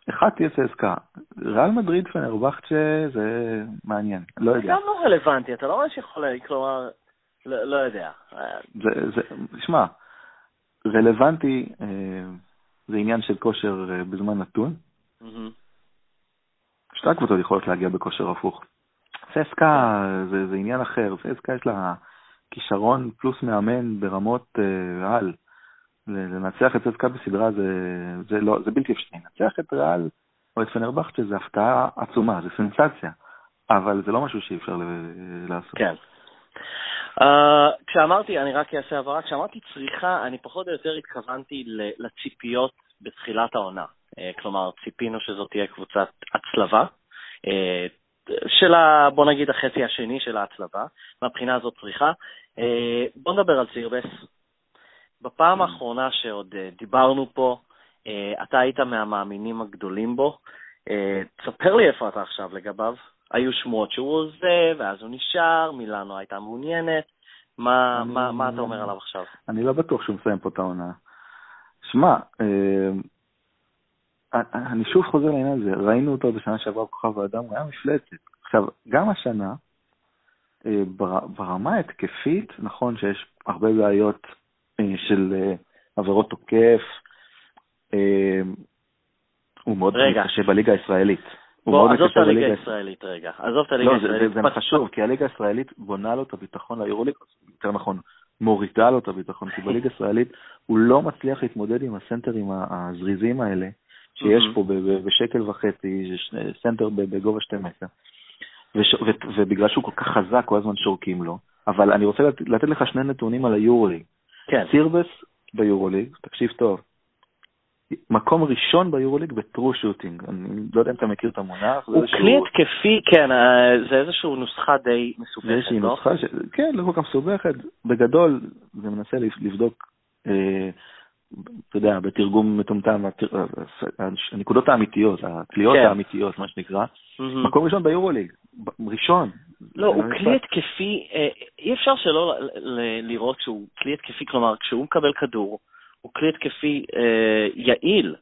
אחד תהיה צסקה. ריאל מדריד פנרבכצ'ה זה מעניין, לא זה יודע. גם לא רלוונטי, אתה לא ממש יכול, כלומר, לא לא יודע. זה, זה, שמע, רלוונטי אה, זה עניין של כושר אה, בזמן נתון. שתי הקבוצות יכולות להגיע בכושר הפוך. צסקה זה, זה עניין אחר, צסקה יש לה כישרון פלוס מאמן ברמות אה, על. לנצח את צסקה בסדרה זה, זה, לא, זה בלתי אפשרי. לנצח את ריאל או את פנרבכצ'ה זה הפתעה עצומה, זה סנסציה. אבל זה לא משהו שאי אפשר לעשות. כן. Uh, כשאמרתי, אני רק אעשה הבהרה, כשאמרתי צריכה, אני פחות או יותר התכוונתי לציפיות בתחילת העונה. Uh, כלומר, ציפינו שזאת תהיה קבוצת הצלבה, uh, של, ה, בוא נגיד, החצי השני של ההצלבה, מהבחינה הזאת צריכה. Uh, בוא נדבר על סירבס. בפעם האחרונה שעוד uh, דיברנו פה, uh, אתה היית מהמאמינים הגדולים בו. Uh, תספר לי איפה אתה עכשיו לגביו. היו שמועות שהוא עוזב, ואז הוא נשאר, מילאנו הייתה מעוניינת. מה, אני- מה, מה אתה אומר עליו עכשיו? אני לא בטוח שהוא מסיים פה את העונה. שמע, אה, אני שוב חוזר לעניין הזה, ראינו אותו בשנה שעברה בכוכב האדם, הוא היה מפלצת. עכשיו, גם השנה, אה, בר- ברמה ההתקפית, נכון שיש הרבה בעיות אה, של אה, עבירות תוקף, אה, הוא מאוד רגע. קשה בליגה הישראלית. בוא, עזוב את הליגה הישראלית רגע. עזוב את הליגה לא, זה, הישראלית. זה, זה חשוב, כי הליגה הישראלית בונה לו את הביטחון ליורוליג, יותר נכון, מורידה לו את הביטחון, כי בליגה הישראלית הוא לא מצליח להתמודד עם הסנטרים הזריזים האלה, שיש. פה בשקל וחצי, סנטר בגובה שתי מטר. ובגלל שהוא כל כך חזק, כל הזמן שורקים לו. אבל אני רוצה לת, לתת לך שני נתונים על היורוליג. כן. סירבס ביורוליג, תקשיב טוב, מקום ראשון ביורוליג בטרו שוטינג. אני לא יודע אם אתה מכיר את המונח. הוא איזשהו- כלי התקפי, כן, אה, זה איזושהי נוסחה די מסובכת, איזושהי לא? נוסחה, ש... כן, לא כל כך מסובכת. בגדול, זה מנסה לב- לבדוק, אה, אתה יודע, בתרגום מטומטם, הת- הנקודות האמיתיות, הקליעות כן. האמיתיות, מה שנקרא. מהמם. מקום ראשון ביורוליג, ראשון. לא, הוא זה כלי. התקפי, אה, אי אפשר שלא לראות שהוא כלי התקפי, כלומר, כשהוא מקבל כדור, הוא כלי התקפי אה, יעיל.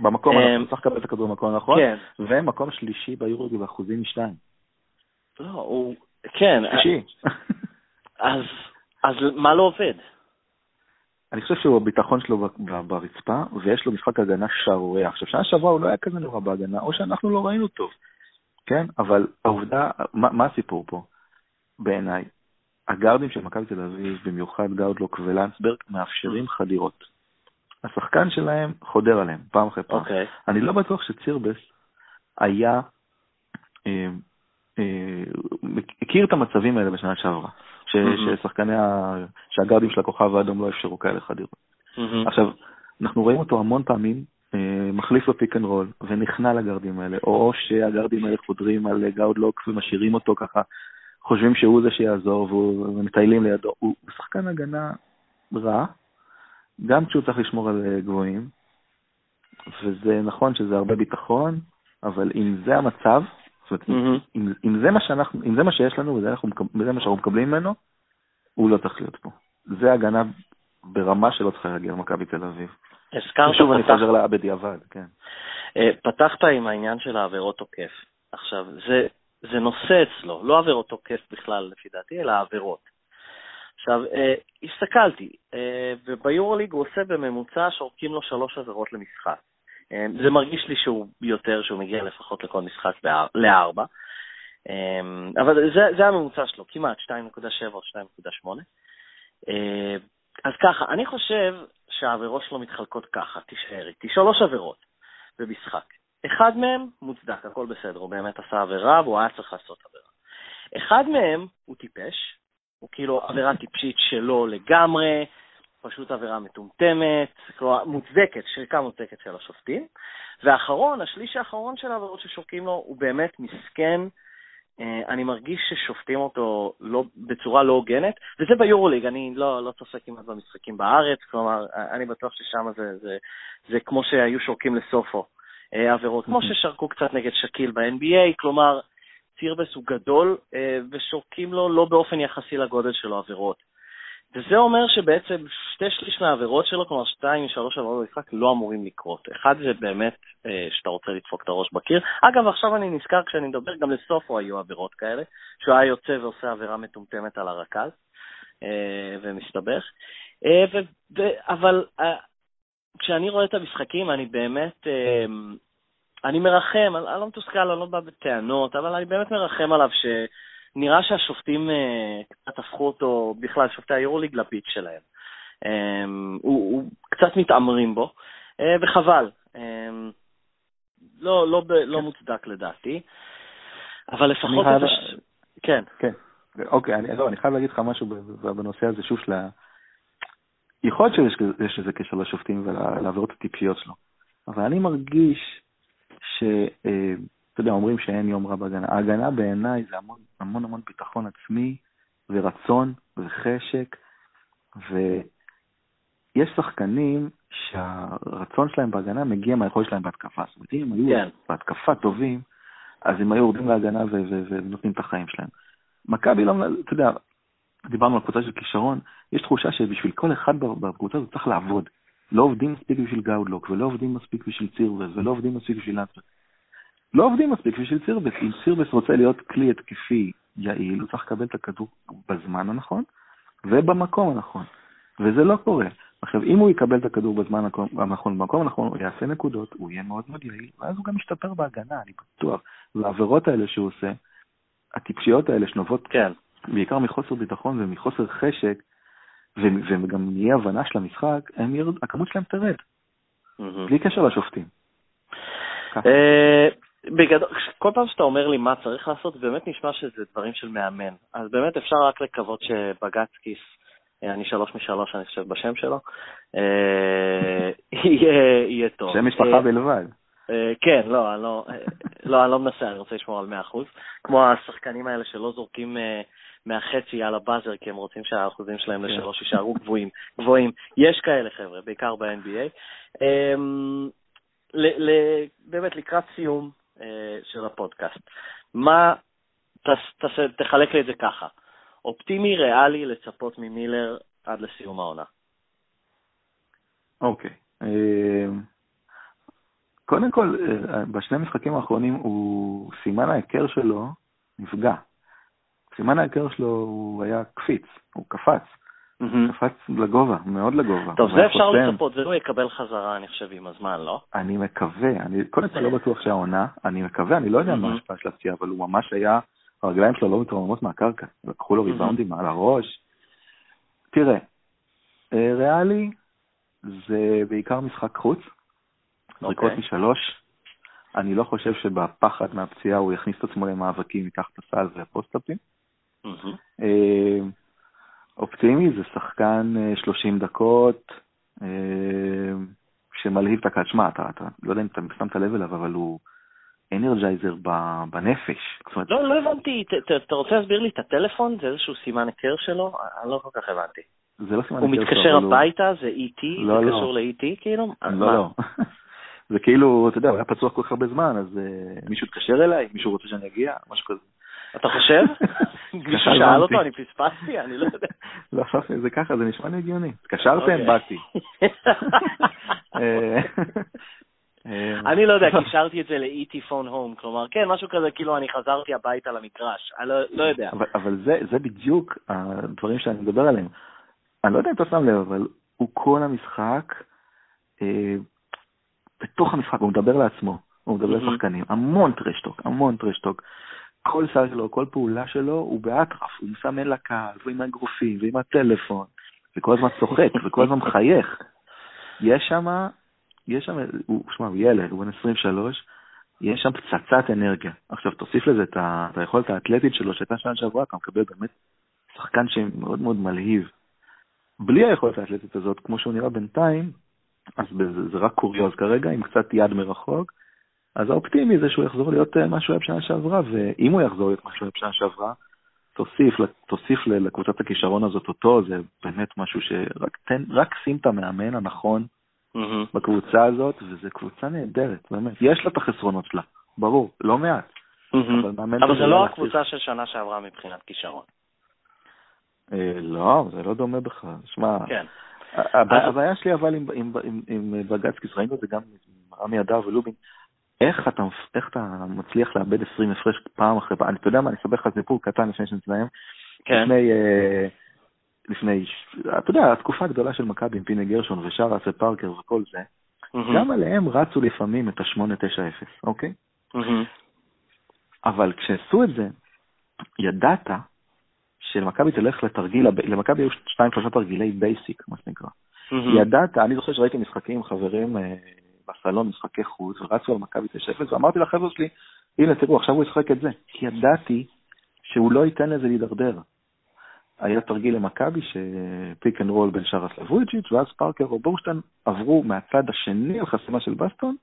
במקום אה, הנכון, צריך לקבל את הכדור במקום הנכון, כן. ומקום שלישי ביורוליג באחוזים משתיים. לא, הוא... כן, שלישי. *laughs* אז, מה לא עובד? אני חושב שהוא הביטחון שלו ברצפה, ויש לו משחק הגנה שערוריה. עכשיו, שנה שעברה הוא לא היה כזה נורא בהגנה, או שאנחנו לא ראינו טוב, כן? אבל העובדה, מה, מה הסיפור פה? בעיניי, הגארדים של מכבי תל אביב, במיוחד גאודלוק ולנסברג, מאפשרים חדירות. השחקן שלהם חודר עליהם, פעם אחרי פעם. אוקיי. אני לא בטוח שצירבס היה, אה, אה, הכיר את המצבים האלה בשנה שעברה, ש- מהמם. ששחקני, ה- שהגארדים של הכוכב האדום לא אפשרו כאלה חדירות. מהמם. עכשיו, אנחנו רואים אותו המון פעמים מחליף בפיק אנד רול ונכנע לגארדים האלה, או שהגארדים האלה חודרים על גאודלוק ומשאירים אותו ככה, חושבים שהוא זה שיעזור ומטיילים לידו. הוא שחקן הגנה רע, גם כשהוא צריך לשמור על אה, גבוהים, וזה נכון שזה הרבה ביטחון, אבל אם זה המצב, זאת אומרת, מהמם. אם, אם, זה מה שאנחנו, אם זה מה שיש לנו וזה אנחנו וזה מה שאנחנו מקבלים ממנו, הוא לא צריך להיות פה. זה הגנה ברמה שלא צריכה להגיע למכבי תל אביב. הזכרת, שוב אני פתח- חוזר לה בדיעבד, כן. אה, פתחת עם העניין של העבירות תוקף. עכשיו, זה, זה נושא אצלו, לא עבירות תוקף בכלל, לפי דעתי, אלא עבירות. עכשיו, אה, הסתכלתי, אה, וביורוליג הוא עושה בממוצע שורקים לו שלוש עבירות למשחק. אה, זה מרגיש לי שהוא יותר, שהוא מגיע לפחות לכל משחק באר- לארבע. אה, אבל זה, זה הממוצע שלו, כמעט 2.7 או 2.8. אה, אז ככה, אני חושב שהעבירות שלו מתחלקות ככה, תישאר איתי, שלוש עבירות במשחק. אחד מהם מוצדק, הכל בסדר, הוא באמת עשה עבירה והוא היה צריך לעשות עבירה. אחד מהם הוא טיפש, הוא כאילו עבירה טיפשית שלו לגמרי, פשוט עבירה מטומטמת, כלומר מוצדקת, שריקה מוצדקת של השופטים. והאחרון, השליש האחרון של העבירות ששורקים לו, הוא באמת מסכן. אה, אני מרגיש ששופטים אותו לא, בצורה לא הוגנת, וזה ביורוליג, אני לא, לא צופה כמעט במשחקים בארץ, כלומר, אני בטוח ששם זה, זה, זה כמו שהיו שורקים לסופו אה, עבירות, כמו *laughs* ששרקו קצת נגד שקיל ב-NBA, כלומר, סירבס הוא גדול, אה, ושורקים לו לא באופן יחסי לגודל שלו עבירות. וזה אומר שבעצם שתי שליש מהעבירות שלו, כלומר שתיים משלוש עבירות במשחק, לא אמורים לקרות. אחד זה באמת אה, שאתה רוצה לדפוק את הראש בקיר. אגב, עכשיו אני נזכר כשאני מדבר, גם לסופו היו עבירות כאלה, שהוא היה יוצא ועושה עבירה מטומטמת על הרכז אה, ומסתבך. אה, ו, ו, אבל אה, כשאני רואה את המשחקים, אני באמת, אה, אני מרחם, אני, אני לא מתוסכל, אני לא בא בטענות, אבל אני באמת מרחם עליו ש... נראה שהשופטים אה, קצת הפכו אותו, בכלל, שופטי היורוליג, לביט שלהם. אה, הוא, הוא קצת מתעמרים בו, אה, וחבל. לא, לא, לא מוצדק לדעתי, אבל לפחות... חייב... ש... כן. כן. אוקיי, אני, לא, אני חייב להגיד לך משהו בנושא הזה, שוב, של ה... יכול להיות שיש לזה קשר לשופטים ולעבירות הטיפשיות שלו, אבל אני מרגיש ש... אתה יודע, אומרים שאין יום רע בהגנה. ההגנה בעיניי זה המון המון המון ביטחון עצמי ורצון וחשק, ויש שחקנים שהרצון שלהם בהגנה מגיע מהיכולת שלהם בהתקפה. זאת אומרת, אם הם היו כן. בהתקפה טובים, אז הם היו יורדים להגנה ונותנים את החיים שלהם. מכבי לא, אתה יודע, דיברנו על קבוצה של כישרון, יש תחושה שבשביל כל אחד בקבוצה הזאת צריך לעבוד. לא עובדים מספיק בשביל גאודלוק, ולא עובדים מספיק בשביל צירבס, ולא עובדים מספיק בשביל לנדסברג. לא עובדים מספיק בשביל סירבס. אם סירבס רוצה להיות כלי התקפי יעיל, הוא צריך לקבל את הכדור בזמן הנכון ובמקום הנכון, וזה לא קורה. עכשיו, אם הוא יקבל את הכדור בזמן הנכון, במקום הנכון, הוא יעשה נקודות, הוא יהיה מאוד מאוד יעיל, ואז הוא גם ישתפר בהגנה, אני בטוח. והעבירות האלה שהוא עושה, הטיפשיות האלה שנובעות כן. בעיקר מחוסר ביטחון ומחוסר חשק, וגם מאי הבנה של המשחק, ירד, הכמות שלהם תרד. Mm-hmm. בלי קשר לשופטים. אה, בגדול, כל פעם שאתה אומר לי מה צריך לעשות, באמת נשמע שזה דברים של מאמן. אז באמת אפשר רק לקוות שבגצקיס, אה, אני שלוש משלוש, אני חושב, בשם שלו, אה, *laughs* יהיה טוב. שם משפחה בלבד. כן, לא, אני לא, לא, אני לא מנסה, אני רוצה לשמור על 100%. כמו השחקנים האלה שלא זורקים מהחצי על הבאזר, כי הם רוצים שהאחוזים שלהם כן. לשלוש יישארו גבוהים. גבוהים. יש כאלה חבר'ה, בעיקר ב-NBA. אמ, באמת לקראת סיום אה, של הפודקאסט, מה, תחלק לי את זה ככה, אופטימי, ריאלי, לצפות ממילר עד לסיום העונה. אוקיי. אה, קודם כל, אה, בשני המשחקים האחרונים הוא, סימן ההיכר שלו נפגע. סימן ההיכר שלו הוא היה קפיץ, הוא קפץ. קפץ לגובה, מאוד לגובה. טוב, זה אפשר לצפות, זה הוא יקבל חזרה, אני חושב, עם הזמן, לא? אני מקווה, אני קודם כל לא בטוח שהעונה, אני מקווה, אני לא יודע מה ההשפעה של הפציעה, אבל הוא ממש היה, הרגליים שלו לא מתרוממות מהקרקע, לקחו לו ריבאונדים על הראש. תראה, אה, ריאלי זה בעיקר משחק חוץ, זריקות אוקיי. משלוש. אני לא חושב שבפחד מהפציעה הוא יכניס את עצמו למאבקים, ייקח את הסל והפוסט-אפים. אופטימי זה שחקן 30 אה, דקות, אה, שמלהיב את הקהל. שמע, אתה, אתה, לא יודע אם אתה שמת לב אליו, אבל הוא אנרג'ייזר בנפש. לא, לא הבנתי, אתה רוצה להסביר לי את הטלפון? זה איזשהו סימן היכר שלו? אני לא כל כך הבנתי. זה לא סימן היכר שלו. הוא מתקשר הביתה? זה E.T? לא, זה לא. קשור ל-E.T כאילו? לא, לא. *laughs* זה כאילו, אתה יודע, הוא היה פצוע כל כך הרבה זמן, אז uh, מישהו התקשר אליי, מישהו רוצה שאני אגיע, משהו כזה. אתה חושב? *laughs* מישהו שאל אותו, אני פספסתי? אני לא יודע. לא, זה ככה, זה נשמע לי הגיוני. התקשרתם, אוקיי. באתי. *laughs* אה, אה, אני לא יודע, קישרתי את זה ל-E.T. phone home, כלומר, כן, משהו כזה, כאילו אני חזרתי הביתה למגרש, אני לא, לא יודע. אבל זה בדיוק הדברים שאני מדבר עליהם. אני לא יודע אם אתה שם לב, אבל הוא כל המשחק, בתוך המשחק, הוא מדבר לעצמו, הוא מדבר לשחקנים, המון טרשטוק, המון טרשטוק. כל שר שלו, כל פעולה שלו, הוא באטרף, הוא מסמן לקהל, ועם האגרופים, ועם הטלפון, וכל הזמן צוחק, וכל הזמן מחייך. יש שם, יש שם, הוא, שמע, הוא ילד, הוא בן 23, יש שם פצצת אנרגיה. עכשיו, תוסיף לזה את, ה, את היכולת האתלטית שלו, שהייתה שנה שעברה, אתה מקבל באמת שחקן שמאוד מאוד מלהיב. בלי היכולת האתלטית הזאת, כמו שהוא נראה בינתיים, אז זה, זה רק קוריוז כרגע, עם קצת יד מרחוק. אז האופטימי זה שהוא יחזור להיות מה שהוא היה בשנה שעברה, ואם הוא יחזור להיות מה שהוא היה בשנה שעברה, תוסיף, תוסיף לקבוצת הכישרון הזאת אותו, זה באמת משהו שרק תן, רק שים את המאמן הנכון mm-hmm. בקבוצה הזאת, וזו קבוצה נהדרת, באמת. יש לה את החסרונות שלה, ברור, לא מעט. Mm-hmm. אבל, אבל זה לא הקבוצה של שנה שעברה מבחינת כישרון. אה, לא, זה לא דומה בכלל. שמע, כן. הבעיה שלי אבל עם, עם, עם, עם בגצקיס, ראינו את זה גם עם רמי אדר ולובין, איך אתה, איך אתה מצליח לאבד 20 הפרש פעם אחרי פעם? אתה יודע מה, אני אספר לך סיפור קטן לפני שנסיים. כן. לפני, אה, לפני, אתה יודע, התקופה הגדולה של מכבי עם פיני גרשון ושרס ופארקר וכל זה, mm-hmm. גם עליהם רצו לפעמים את ה-890, אוקיי? Mm-hmm. אבל כשעשו את זה, ידעת שלמכבי תלך לתרגיל, למכבי היו שתיים שלושה תרגילי basic, מה שנקרא. Mm-hmm. ידעת, אני זוכר שראיתי משחקים עם חברים אה, בסלון, משחקי חוץ, ורצו על מכבי 9-0, ואמרתי לחבר'ה שלי, הנה תראו, עכשיו הוא ישחק את זה. כי ידעתי שהוא לא ייתן לזה להידרדר. היה תרגיל למכבי שפיק אנד רול בין שרס לבויג'יץ', ואז פארקר או בורשטיין עברו מהצד השני על חסימה של בסטון,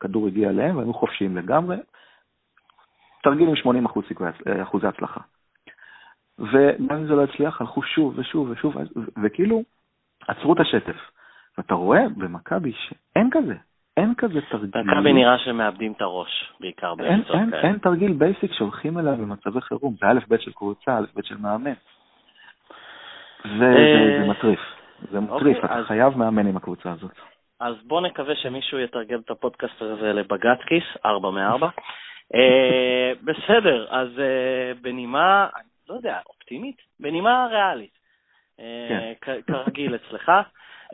כדור הגיע אליהם והיו חופשיים לגמרי. תרגיל עם 80 אחוזי הצלחה. וגם אם זה לא הצליח, הלכו שוב ושוב ושוב, וכאילו עצרו את השטף. ואתה רואה במכבי שאין כזה, אין כזה תרגיל. מכבי נראה שמאבדים את הראש, בעיקר באמצעות כאלה. אין תרגיל בייסיק שהולכים אליו במצבי חירום, זה א' ב' של קבוצה, א' ב' של מאמן. זה אה, מטריף, זה מטריף, אוקיי, אתה חייב מאמן עם הקבוצה הזאת. אז בוא נקווה שמישהו יתרגם את הפודקאסט הזה לבג"ץ כיס, 4 מ-4. אה, בסדר, אז אה, בנימה, לא יודע, אופטימית? בנימה ריאלית. כן. כרגיל אצלך.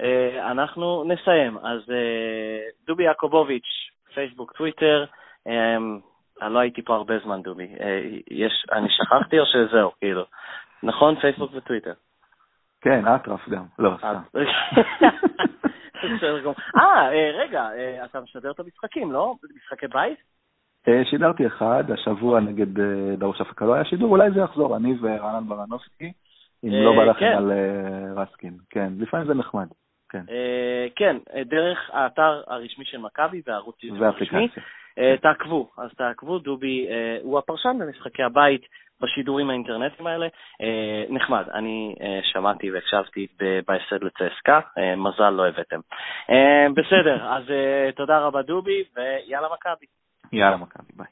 אה, אנחנו נסיים. אז אה, דובי יעקובוביץ', פייסבוק, טוויטר, אה, אני לא הייתי פה הרבה זמן, דובי. יש, אני שכחתי או שזהו, כאילו? נכון, פייסבוק וטוויטר. כן, אטרף גם. לא, סתם. אה, רגע, אתה משדר את המשחקים, לא? משחקי בית? שידרתי אחד, השבוע נגד דרוש הפקה לא היה שידור, אולי זה יחזור, אני ורענן ברנובסקי, אם לא בא לכם כן. על רסקין. כן, לפעמים זה נחמד. כן. אה, כן, אה, דרך האתר הרשמי של מכבי והערוץ הרשמי. אה, תעקבו, אז תעקבו, דובי הוא הפרשן במשחקי הבית בשידורים האינטרנטיים האלה. נחמד, אני שמעתי והקשבתי בהפסד לצסקה, מזל לא הבאתם. בסדר, אז תודה רבה דובי, ויאללה מכבי. יאללה מכבי, ביי.